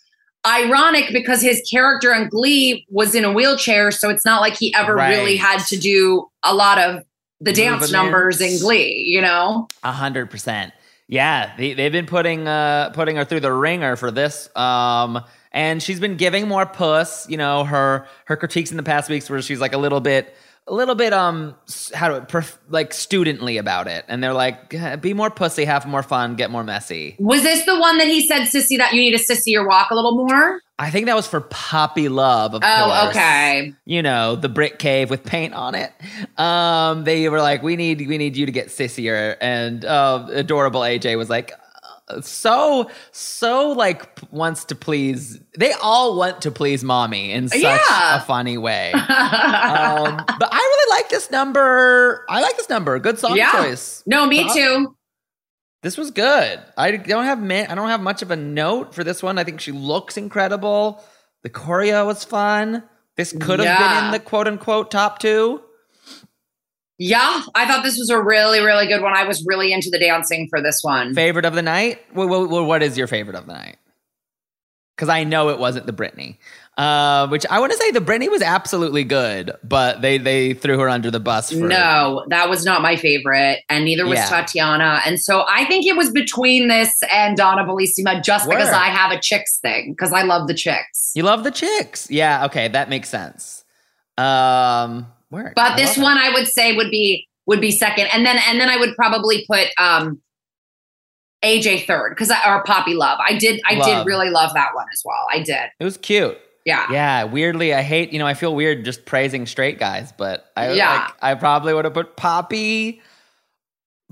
ironic because his character in Glee was in a wheelchair, so it's not like he ever really had to do a lot of the dance Movements. numbers in Glee, you know? A hundred percent. Yeah, they, they've been putting uh putting her through the ringer for this. Um, and she's been giving more puss. You know, her her critiques in the past weeks where she's like a little bit, a little bit um, how do it, like studently about it, and they're like, "Eh, be more pussy, have more fun, get more messy. Was this the one that he said, Sissy, that you need to sissy your walk a little more? I think that was for Poppy Love. Of Oh, course. okay. You know, the brick cave with paint on it. Um, they were like, we need we need you to get sissier, and uh, adorable AJ was like. uh, So so like wants to please. They all want to please mommy in such Yeah. a funny way. [LAUGHS] um, but I really like this number. I like this number. Good song Yeah. choice. no, me too. This was good. I don't have I don't have much of a note for this one. I think she looks incredible. The choreo was fun. This could have been in the quote unquote top two. Yeah, I thought this was a really, really good one. I was really into the dancing for this one. Favorite of the night? Well, well, well, what is your favorite of the night? Because I know it wasn't the Britney. Uh, which I want to say the Britney was absolutely good, but they they threw her under the bus. For, No, that was not my favorite, and neither was Yeah. Tatyana. And so I think it was between this and Donna Bellissima, just because I have a chicks thing, because I love the chicks. you love the chicks. Yeah, okay, that makes sense. Um? But this one, I would say would be would be second, and then and then I would probably put um AJ third because I or Poppy Love. I did I Love. did really love that one as well. I did, it was cute. Yeah. Yeah, weirdly, I hate, you know, I feel weird just praising straight guys, but I Yeah. like, I probably would have put Poppy,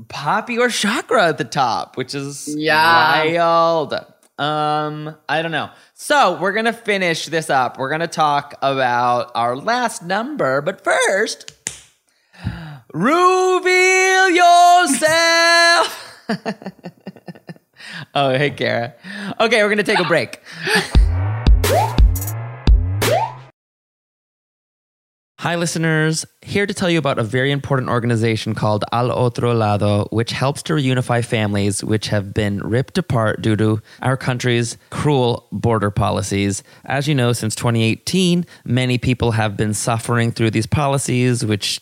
Poppy or Chakra at the top, which is Yeah. wild. Um, I don't know. So we're gonna finish this up. We're gonna talk about our last number, but first, reveal yourself. [LAUGHS] oh, hey, Kara. Okay, we're gonna take a break. [LAUGHS] Hi, listeners. Here to tell you about a very important organization called Al Otro Lado, which helps to reunify families which have been ripped apart due to our country's cruel border policies. As you know, since 2018, many people have been suffering through these policies, which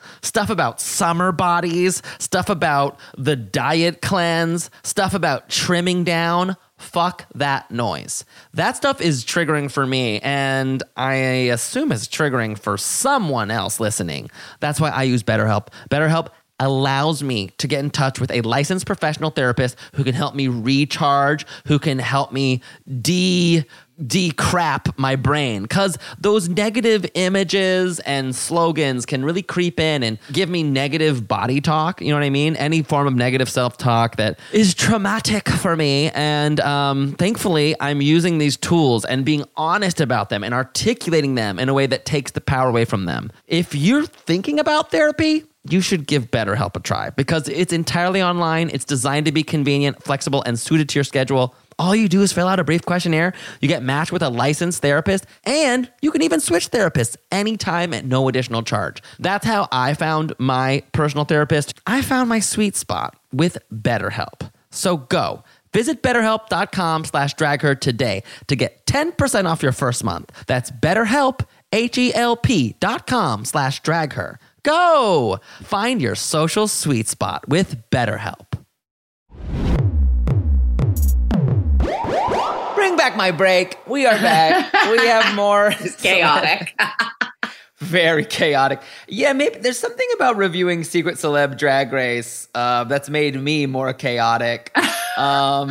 Stuff about summer bodies, stuff about the diet cleanse, stuff about trimming down? Fuck that noise. That stuff is triggering for me, and I assume it's triggering for someone else listening. That's why I use BetterHelp. BetterHelp allows me to get in touch with a licensed professional therapist who can help me recharge, who can help me de decrap my brain cuz those negative images and slogans can really creep in and give me negative body talk, you know what I mean? Any form of negative self-talk that is traumatic for me and um, thankfully I'm using these tools and being honest about them and articulating them in a way that takes the power away from them. If you're thinking about therapy, you should give BetterHelp a try because it's entirely online. It's designed to be convenient, flexible, and suited to your schedule. All you do is fill out a brief questionnaire. You get matched with a licensed therapist, and you can even switch therapists anytime at no additional charge. That's how I found my personal therapist. I found my sweet spot with BetterHelp. So go. Visit betterhelp.com slash dragher today to get 10% off your first month. That's betterhelp, H-E-L-P dot com slash dragher. Go! Find your social sweet spot with BetterHelp. Bring back my break. We are back. we have [LAUGHS] more. Chaotic. [LAUGHS] Very chaotic. Yeah, maybe there's something about reviewing Secret Celeb Drag Race uh, that's made me more chaotic. Um,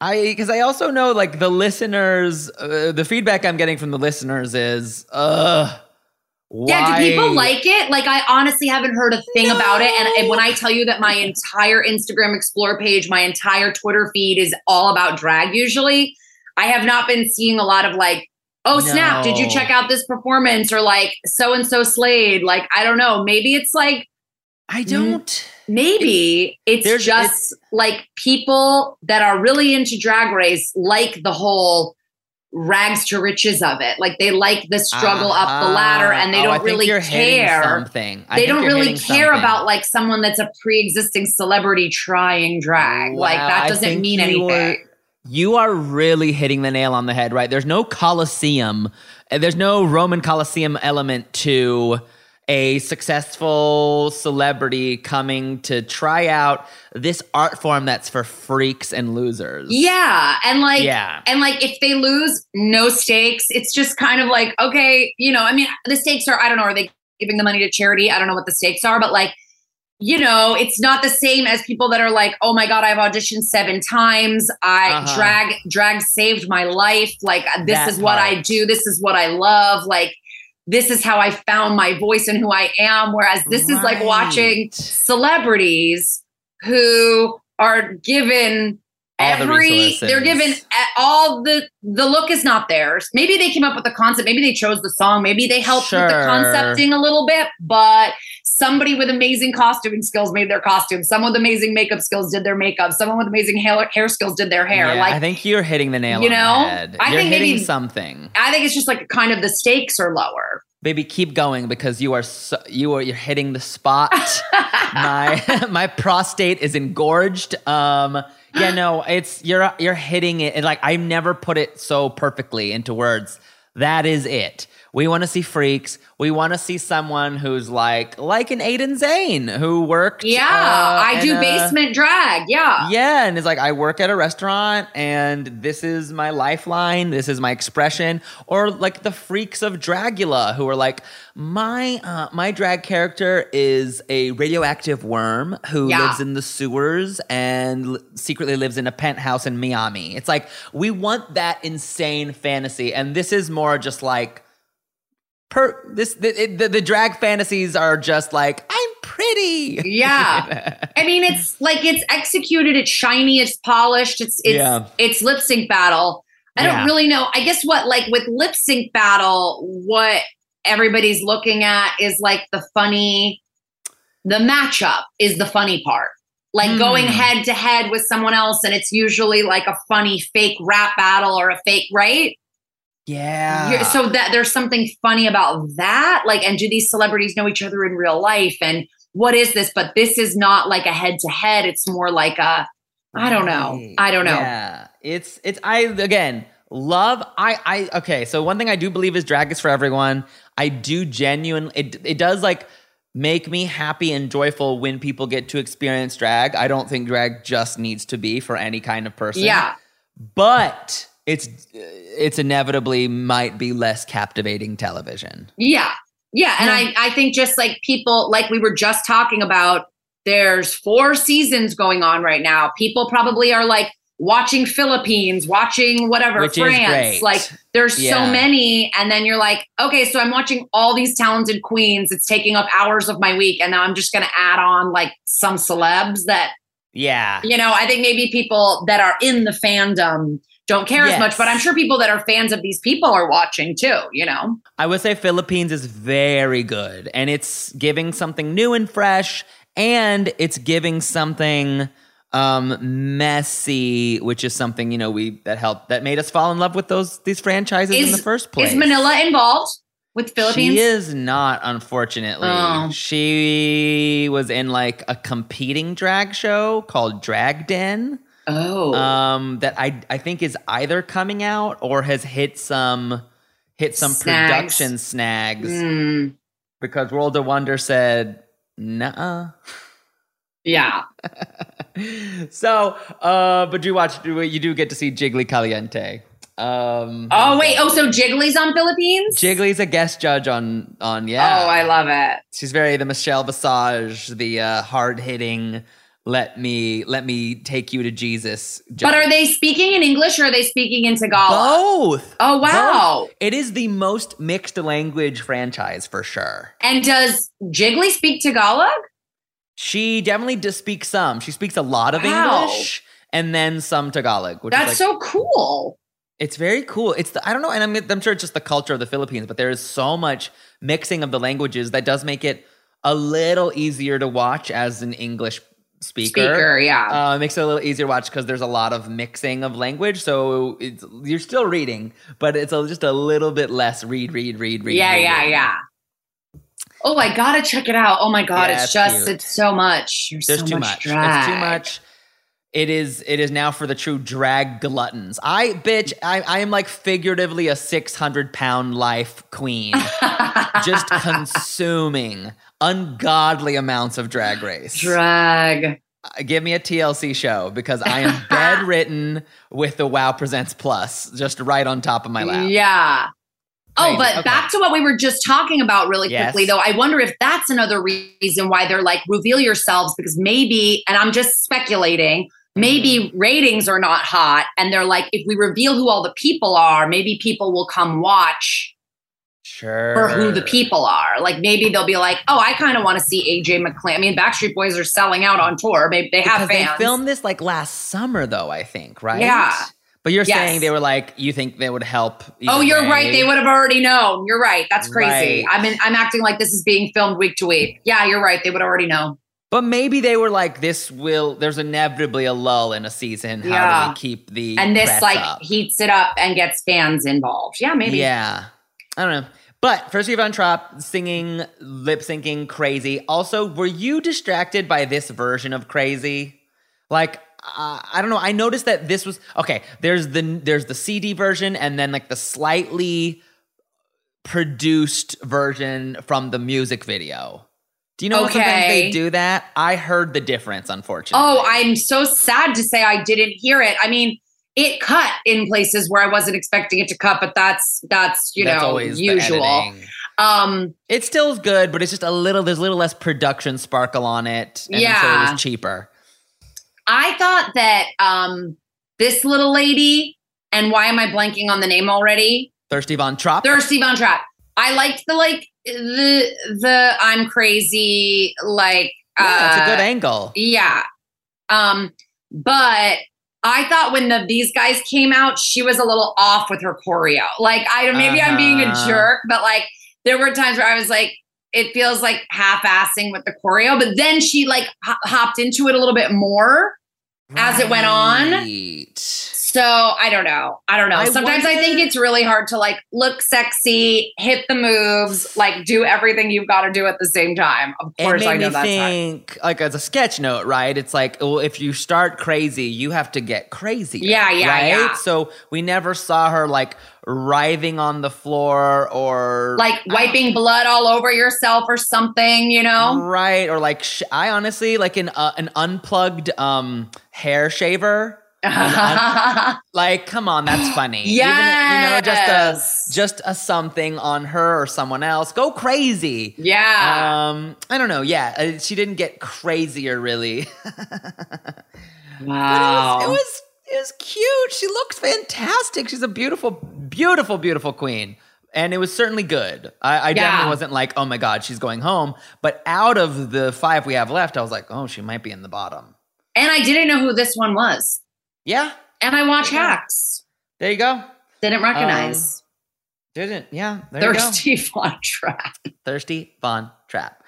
I because I also know like the listeners, uh, the feedback I'm getting from the listeners is, uh, Yeah, do people like it? Like, I honestly haven't heard a thing about it. And, when I tell you that my entire Instagram Explore page, my entire Twitter feed is all about drag, usually, I have not been seeing a lot of like, oh, snap, did you check out this performance? Or like, so and so slayed. Like, I don't know. Maybe it's like, I don't. maybe it's There's- just like people that are really into drag race like the whole rags to riches of it. Like they like the struggle up the ladder and they Uh-huh. Oh, I don't think really care. Something. I They don't really care something. about like someone that's a pre-existing celebrity trying drag. like that doesn't mean anything. are- You are really hitting the nail on the head, right? There's no Colosseum. uh, There's no Roman Colosseum element to a successful celebrity coming to try out this art form that's for freaks and losers. Yeah, and like Yeah. and like if they lose, no stakes. It's just kind of like okay, you know. I mean, the stakes are I don't know. Are they giving the money to charity? I don't know what the stakes are, but like you know, it's not the same as people that are like, oh my god, I've auditioned seven times. I Uh-huh. drag drag saved my life. Like this That is what I do. This is what I love. Like this is how I found my voice and who I am. Whereas this is like watching celebrities who are given All the every they're given all the the look is not theirs maybe they came up with the concept maybe they chose the song maybe they helped with the concepting a little bit but somebody with amazing costuming skills made their costume someone with amazing makeup skills did their makeup someone with amazing hair, hair skills did their hair Yeah, like I think you're hitting the nail you on know, the head. I you're think hitting maybe- something. I think it's just like kind of the stakes are lower Baby, keep going because you are so, you are you're hitting the spot. [LAUGHS] my [LAUGHS] my prostate is engorged. Um, yeah, no, it's you're you're hitting it. Like I never put it so perfectly into words. That is it. We want to see freaks. We want to see someone who's like like an Aiden Zhane who worked. Yeah, uh, I do a- basement drag. Yeah. Yeah, and it's like I work at a restaurant and this is my lifeline, this is my expression. Or like the freaks of Dragula who are like, my uh, my drag character is a radioactive worm who Yeah. lives in the sewers and l- secretly lives in a penthouse in Miami. It's like we want that insane fantasy, and this is more just like per this the, it- the, the drag fantasies are just like I'm pretty. Yeah. [LAUGHS] I mean, it's like it's executed, it's shiny, it's polished, it's it's Yeah. it's lip sync battle. I Yeah. don't really know. I guess what like with lip sync battle, what everybody's looking at is like the funny, the matchup is the funny part. Like Hmm. going head to head with someone else, and it's usually like a funny fake rap battle or a fake, right? Yeah. You're- so that there's something funny about that. Like, and do these celebrities know each other in real life? And what is this? But this is not like a head to head. It's more like a, I don't know. I don't know. Yeah, it's it's I again love I I okay. So one thing I do believe is drag is for everyone. I do genuinely it it does like make me happy and joyful when people get to experience drag. I don't think drag just needs to be for any kind of person. Yeah. but it's it's inevitably might be less captivating television. Yeah. Yeah. And I, I think just like people, like we were just talking about, there's four seasons going on right now. People probably are like watching Philippines, watching whatever, Which France. Like there's Yeah. so many. And then you're like, okay, so I'm watching all these talented queens. It's taking up hours of my week. And now I'm just going to add on like some celebs that, Yeah. you know, I think maybe people that are in the fandom don't care as much, but I'm sure people that are fans of these people are watching too, you know? I would say Philippines is very good and it's giving something new and fresh and it's giving something um messy which is something you know we that helped that made us fall in love with those these franchises in the first place. Is Manila involved with Philippines? She is not, unfortunately. Oh. She was in like a competing drag show called Drag Den. Oh. Um, that I I think is either coming out or has hit some hit some Snags. production snags Hmm. because World of Wonder said nah. yeah. [LAUGHS] so, uh, but you watch you do get to see Jiggly Caliente. Um, Oh wait. Oh, so Jiggly's on Philippines? Jiggly's a guest judge on on yeah. Oh, I love it. She's very the Michelle Visage, the uh, hard hitting. Let me let me take you to Jesus. But are they speaking in English or are they speaking in Tagalog? both? Oh wow. Both. It is the most mixed language franchise for sure. And does Jiggly speak Tagalog? She definitely does speak some. She speaks a lot of Wow. English and then some Tagalog. That's like, so cool. It's very cool. It's the, I don't know, and I'm, I'm sure it's just the culture of the Philippines, but there is so much mixing of the languages that does make it a little easier to watch as an English speaker. Speaker, yeah. Uh, it makes it a little easier to watch because there's a lot of mixing of language. So it's you're still reading, but it's a, just a little bit less read, read, read, read. yeah, read, yeah, read. yeah. Oh, I gotta check it out. Oh my god, Yeah, it's it's just cute. it's so much. There's, There's so too much. much. Drag. It's too much. It is. It is now for the true drag gluttons. I bitch. I, I am like figuratively a six hundred pound life queen, just [LAUGHS] consuming ungodly amounts of drag race. Drag. Uh, Give me a TLC show because I am [LAUGHS] bedridden with the Wow Presents Plus just right on top of my lap. Yeah. Oh, but Okay. back to what we were just talking about really Yes. quickly, though. I wonder if that's another reason why they're like, reveal yourselves, because maybe, and I'm just speculating, maybe Mm-hmm. ratings are not hot. And they're like, if we reveal who all the people are, maybe people will come watch Sure. for who the people are. Like maybe they'll be like, oh, I kind of want to see AJ McLean. I mean, Backstreet Boys are selling out on tour. Maybe they have Because fans. they filmed this like last summer, though. I think, right? Yeah. But you're Yes. saying they were like, you think they would help? Oh, you're way? right. They would have already known. You're right. That's crazy. Right. I'm in, I'm acting like this is being filmed week to week. Yeah, you're right. They would already know. But maybe they were like, this will. There's inevitably a lull in a season. How do Yeah. we keep the And this like up? heats it up and gets fans involved. Yeah, maybe. Yeah. I don't know. But first, Yvonne Trop singing, lip syncing, crazy. Also, were you distracted by this version of crazy? Like, uh, I don't know. I noticed that this was okay. There's the there's the CD version, and then like the slightly produced version from the music video. Do you know how sometimes they do that? I heard the difference, unfortunately. Oh, I'm so sad to say I didn't hear it. I mean, it cut in places where I wasn't expecting it to cut, but that's that's you That's know always usual. editing. Um, It still is good, but it's just a little. There's a little less production sparkle on it. And I'm it Yeah. was cheaper. I thought that um, this little lady, and why am I blanking on the name already? Thirsty Von Trapp. Thirsty Von Trapp. I liked the like the the I'm crazy like yeah, it's a good uh, angle. Yeah. Um, but I thought when the these guys came out, she was a little off with her choreo. Like I maybe I'm being a Uh-huh. jerk, but like there were times where I was like, it feels like half-assing with the choreo. But then she like ho- hopped into it a little bit more as it went on. So I don't know. I don't know. I Sometimes I think it's really hard to like look sexy, hit the moves, like do everything you've got to do at the same time. Of It course, made I know me that's hard. think, like as a sketch note, right? It's like, well, if you start crazy, you have to get crazy. Yeah, yeah, right? yeah. So we never saw her like writhing on the floor or like wiping blood all over yourself or something, you know? right or like sh- I honestly like an uh, an unplugged um hair shaver. [LAUGHS] Like, come on, that's funny. Even, you know, just a just a something on her or someone else. Go crazy. yeah. Um, I don't know. Yeah, uh, she didn't get crazier really. wow. [LAUGHS] But it was, it was it was cute. She looks fantastic. She's a beautiful, beautiful, beautiful queen. And it was certainly good. I, I Yeah. definitely wasn't like, oh my God, she's going home. But out of the five we have left, I was like, oh, she might be in the bottom. and I didn't know who this one was. Yeah, And I watch Yeah. hacks. there you go. Didn't recognize. Didn't, yeah, there. [LAUGHS] Thirsty Von Trap. Thirsty Von Trap.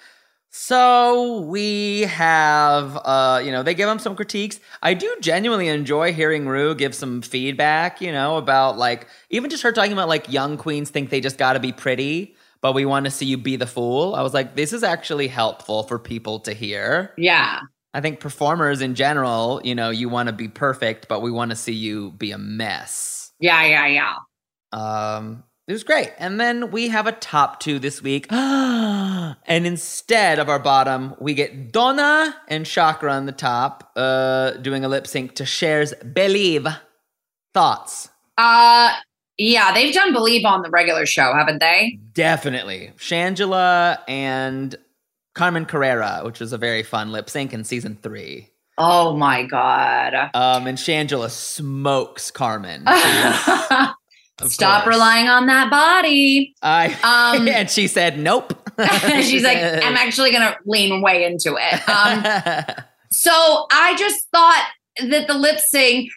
So we have, uh, you know, they give him some critiques. I do genuinely enjoy hearing Rue give some feedback, you know, about like even just her talking about like young queens think they just got to be pretty, but we want to see you be the fool. I was like, this is actually helpful for people to hear. Yeah. I think performers in general, you know, you want to be perfect, but we want to see you be a mess. Yeah, yeah, yeah. Um, it was great. And then we have a top two this week. [GASPS] and instead of our bottom, we get Donna and Chakra on the top, uh, doing a lip sync to Cher's Believe. Thoughts? Uh yeah, they've done Believe on the regular show, haven't they? Definitely. Shangela and Carmen Carrera, which was a very fun lip sync in season three. Oh my god. Um, and Shangela smokes Carmen. [LAUGHS] Stop course. relying on that body. I, Um, [LAUGHS] and she said, nope. [LAUGHS] She's like, I'm actually gonna lean way into it. Um, so I just thought that the lip sync,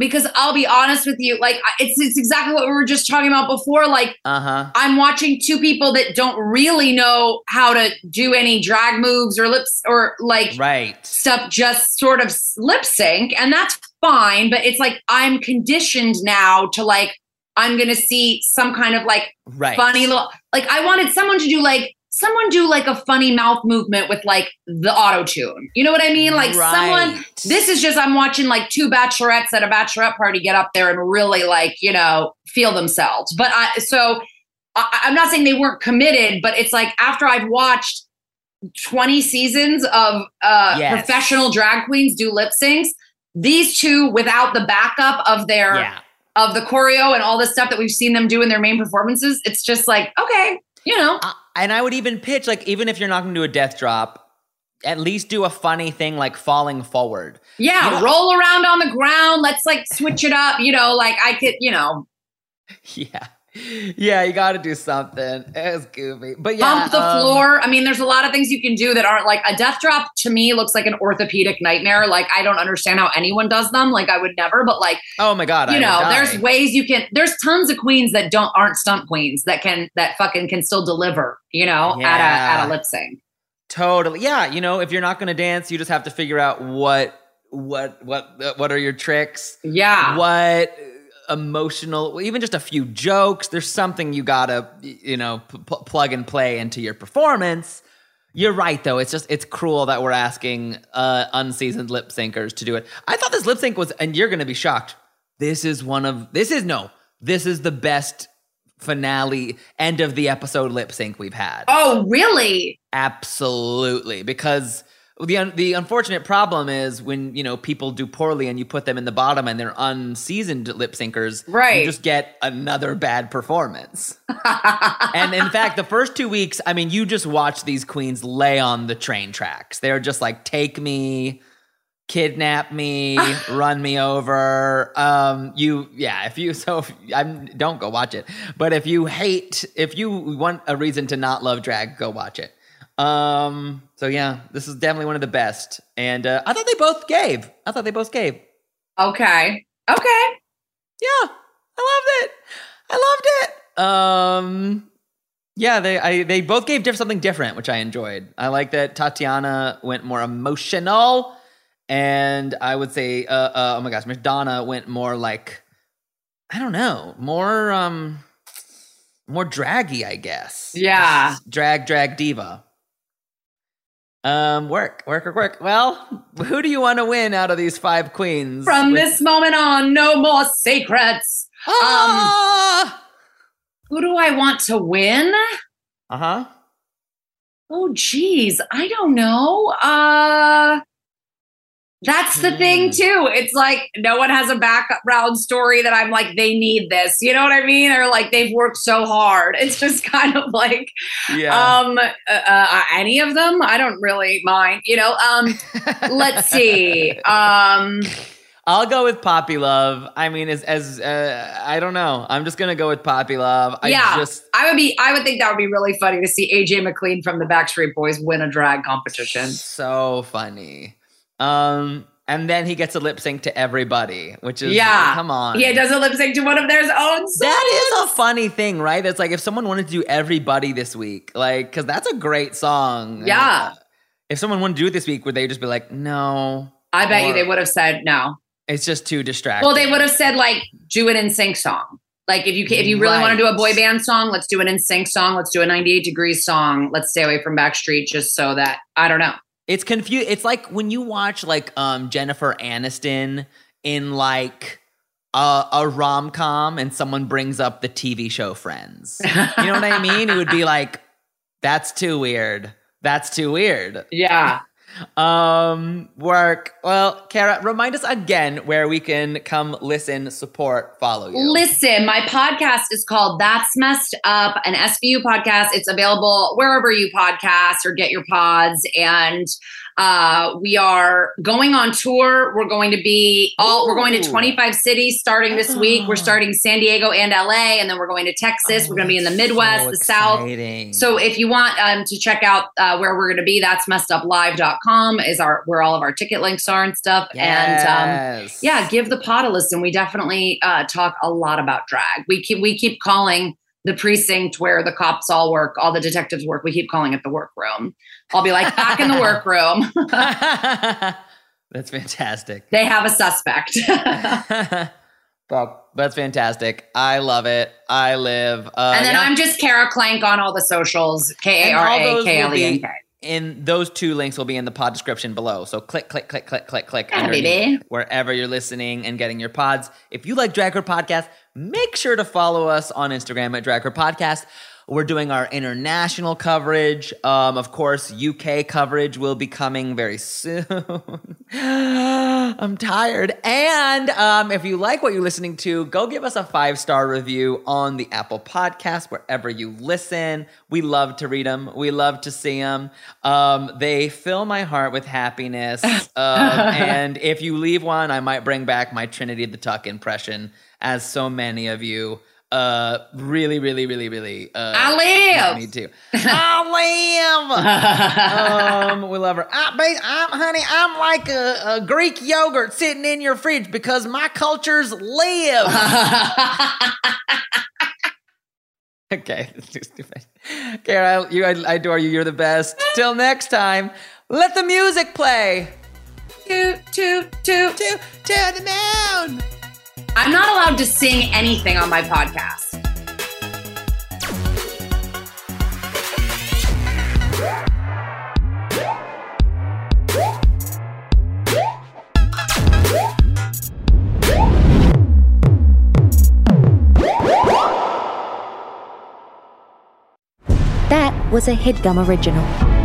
because I'll be honest with you, like it's it's exactly what we were just talking about before. Like uh huh. I'm watching two people that don't really know how to do any drag moves or lips or like Right. stuff, just sort of lip sync, and that's fine. But it's like I'm conditioned now to like I'm gonna see some kind of like Right. funny little like I wanted someone to do like someone do like a funny mouth movement with like the auto tune. You know what I mean? Like someone this is just I'm watching like two bachelorettes at a bachelorette party get up there and really like, you know, feel themselves. But I so I, I'm not saying they weren't committed, but it's like after I've watched 20 seasons of uh Yes. professional drag queens do lip syncs, these two without the backup of their Yeah. of the choreo and all the stuff that we've seen them do in their main performances, it's just like, okay, you know. And I would even pitch like even if you're not going to do a death drop, at least do a funny thing like falling forward. Yeah, You know- roll around on the ground. Let's like switch it up. You know, like I could, you know, [LAUGHS] Yeah. Yeah, you got to do something. It's goofy. But yeah, bump the um, floor. I mean, there's a lot of things you can do that aren't like a death drop to me looks like an orthopedic nightmare. Like I don't understand how anyone does them. Like I would never, but like, Oh my god, you would know, there's ways you can there's tons of queens that don't aren't stunt queens that can that fucking can still deliver, you know, at a at a lip sync. Totally. Yeah, you know, if you're not going to dance, you just have to figure out what what what what are your tricks? Yeah. What emotional, even just a few jokes. There's something you gotta, you know, p- p- plug and play into your performance. You're right, though. It's just it's cruel that we're asking uh, unseasoned lip syncers to do it. I thought this lip sync was, and you're gonna be shocked. This is one of this is no, this is the best finale, end of the episode lip sync we've had. Oh, really? Absolutely, because the un- the unfortunate problem is when you know people do poorly and you put them in the bottom and they're unseasoned lip syncers, Right. You just get another bad performance. [LAUGHS] and in fact, the first two weeks, I mean, you just watch these queens lay on the train tracks. They're just like, take me, kidnap me, [LAUGHS] run me over. Um, you, yeah. If you, so if, I'm, don't go watch it. But if you hate, if you want a reason to not love drag, go watch it. Um, so yeah, this is definitely one of the best. And uh, I thought they both gave. I thought they both gave. Okay. Okay. Yeah, I loved it. I loved it. Um, yeah, they I, they both gave diff- something different, which I enjoyed. I like that Tatyana went more emotional, and I would say, uh, uh, oh my gosh, Miss Donna went more like, I don't know, more um, more draggy, I guess. Yeah. Just drag, drag diva. Um, work, work, work, work. Well, who do you want to win out of these five queens? From With- this moment on, no more secrets. Ah! Who do I want to win? Uh huh. Oh, geez. I don't know. Uh, that's the thing, Hmm. too. It's like no one has a background story that I'm like, they need this. You know what I mean? Or like they've worked so hard. [LAUGHS] It's just kind of like, Yeah. um, uh, uh, any of them? I don't really mind. You know, um, let's [LAUGHS] see. Um, I'll go with Poppy Love. I mean, as as uh, I don't know. I'm just gonna go with Poppy Love. I yeah, just I would be. I would think that would be really funny to see AJ McLean from the Backstreet Boys win a drag competition. so funny. Um, and then he gets a lip sync to everybody, which is Yeah. Come on. Yeah, does a lip sync to one of their own songs. That is a funny thing, right? It's like if someone wanted to do everybody this week, like, because that's a great song. Yeah. Uh, If someone wanted to do it this week, would they just be like, no, I bet you they would have said no. it's just too distracting? Well, they would have said like do an NSYNC song. Like if you if you really want to do a boy band song, let's do an NSYNC song. Let's do a 98 degrees song. Let's stay away from Backstreet just so that I don't know. It's confused. It's like when you watch like um Jennifer Aniston in like a, a rom com and someone brings up the TV show Friends. You know what I mean? It would be like, that's too weird. That's too weird. Yeah. Um, work. Well, Kara, remind us again where we can come listen, support, follow you. Listen, my podcast is called That's Messed Up, an SVU podcast. It's available wherever you podcast or get your pods. And uh, we are going on tour. We're going to be all, we're going to 25 cities starting this week. We're Oh. starting San Diego and LA, and then we're going to Texas. we're going to be in the Midwest, So the South. So if you want um, to check out uh, where we're going to be, that's messeduplive.com is our where all of our ticket links are and stuff. And um, yeah, give the pot a listen. We definitely uh, talk a lot about drag. We keep we keep calling the precinct where the cops all work, all the detectives work. We keep calling it the workroom. I'll be like back in the workroom. [LAUGHS] That's fantastic. they have a suspect. [LAUGHS] Well, that's fantastic. I love it. I live. Uh, and then yeah. I'm just Kara Klenk on all the socials. K A R And those K L E N K. in those two links will be in the pod description below. So click, click, click, click, click, click Yeah, baby. wherever you're listening and getting your pods. If you like Drag Her Podcast, make sure to follow us on Instagram at Drag Her Podcast. We're doing our international coverage. Um, of course, UK coverage will be coming very soon. [LAUGHS] I'm tired. And um, if you like what you're listening to, go give us a five star review on the Apple Podcast, wherever you listen. We love to read them, we love to see them. Um, they fill my heart with happiness. [LAUGHS] Um, and if you leave one, I might bring back my Trinity the Tuck impression, as so many of you. Uh, really, really, really, really. Uh, I live. Me too. I [LAUGHS] live. um, we love her. I, I'm, honey, I'm like a, a Greek yogurt sitting in your fridge because my cultures live. [LAUGHS] [LAUGHS] okay, that's too stupid. Kara, I, you, I, I adore you. You're the best. Till next time, let the music play. toot, toot, toot. To, to the moon. I'm not allowed to sing anything on my podcast. That was a headgum original.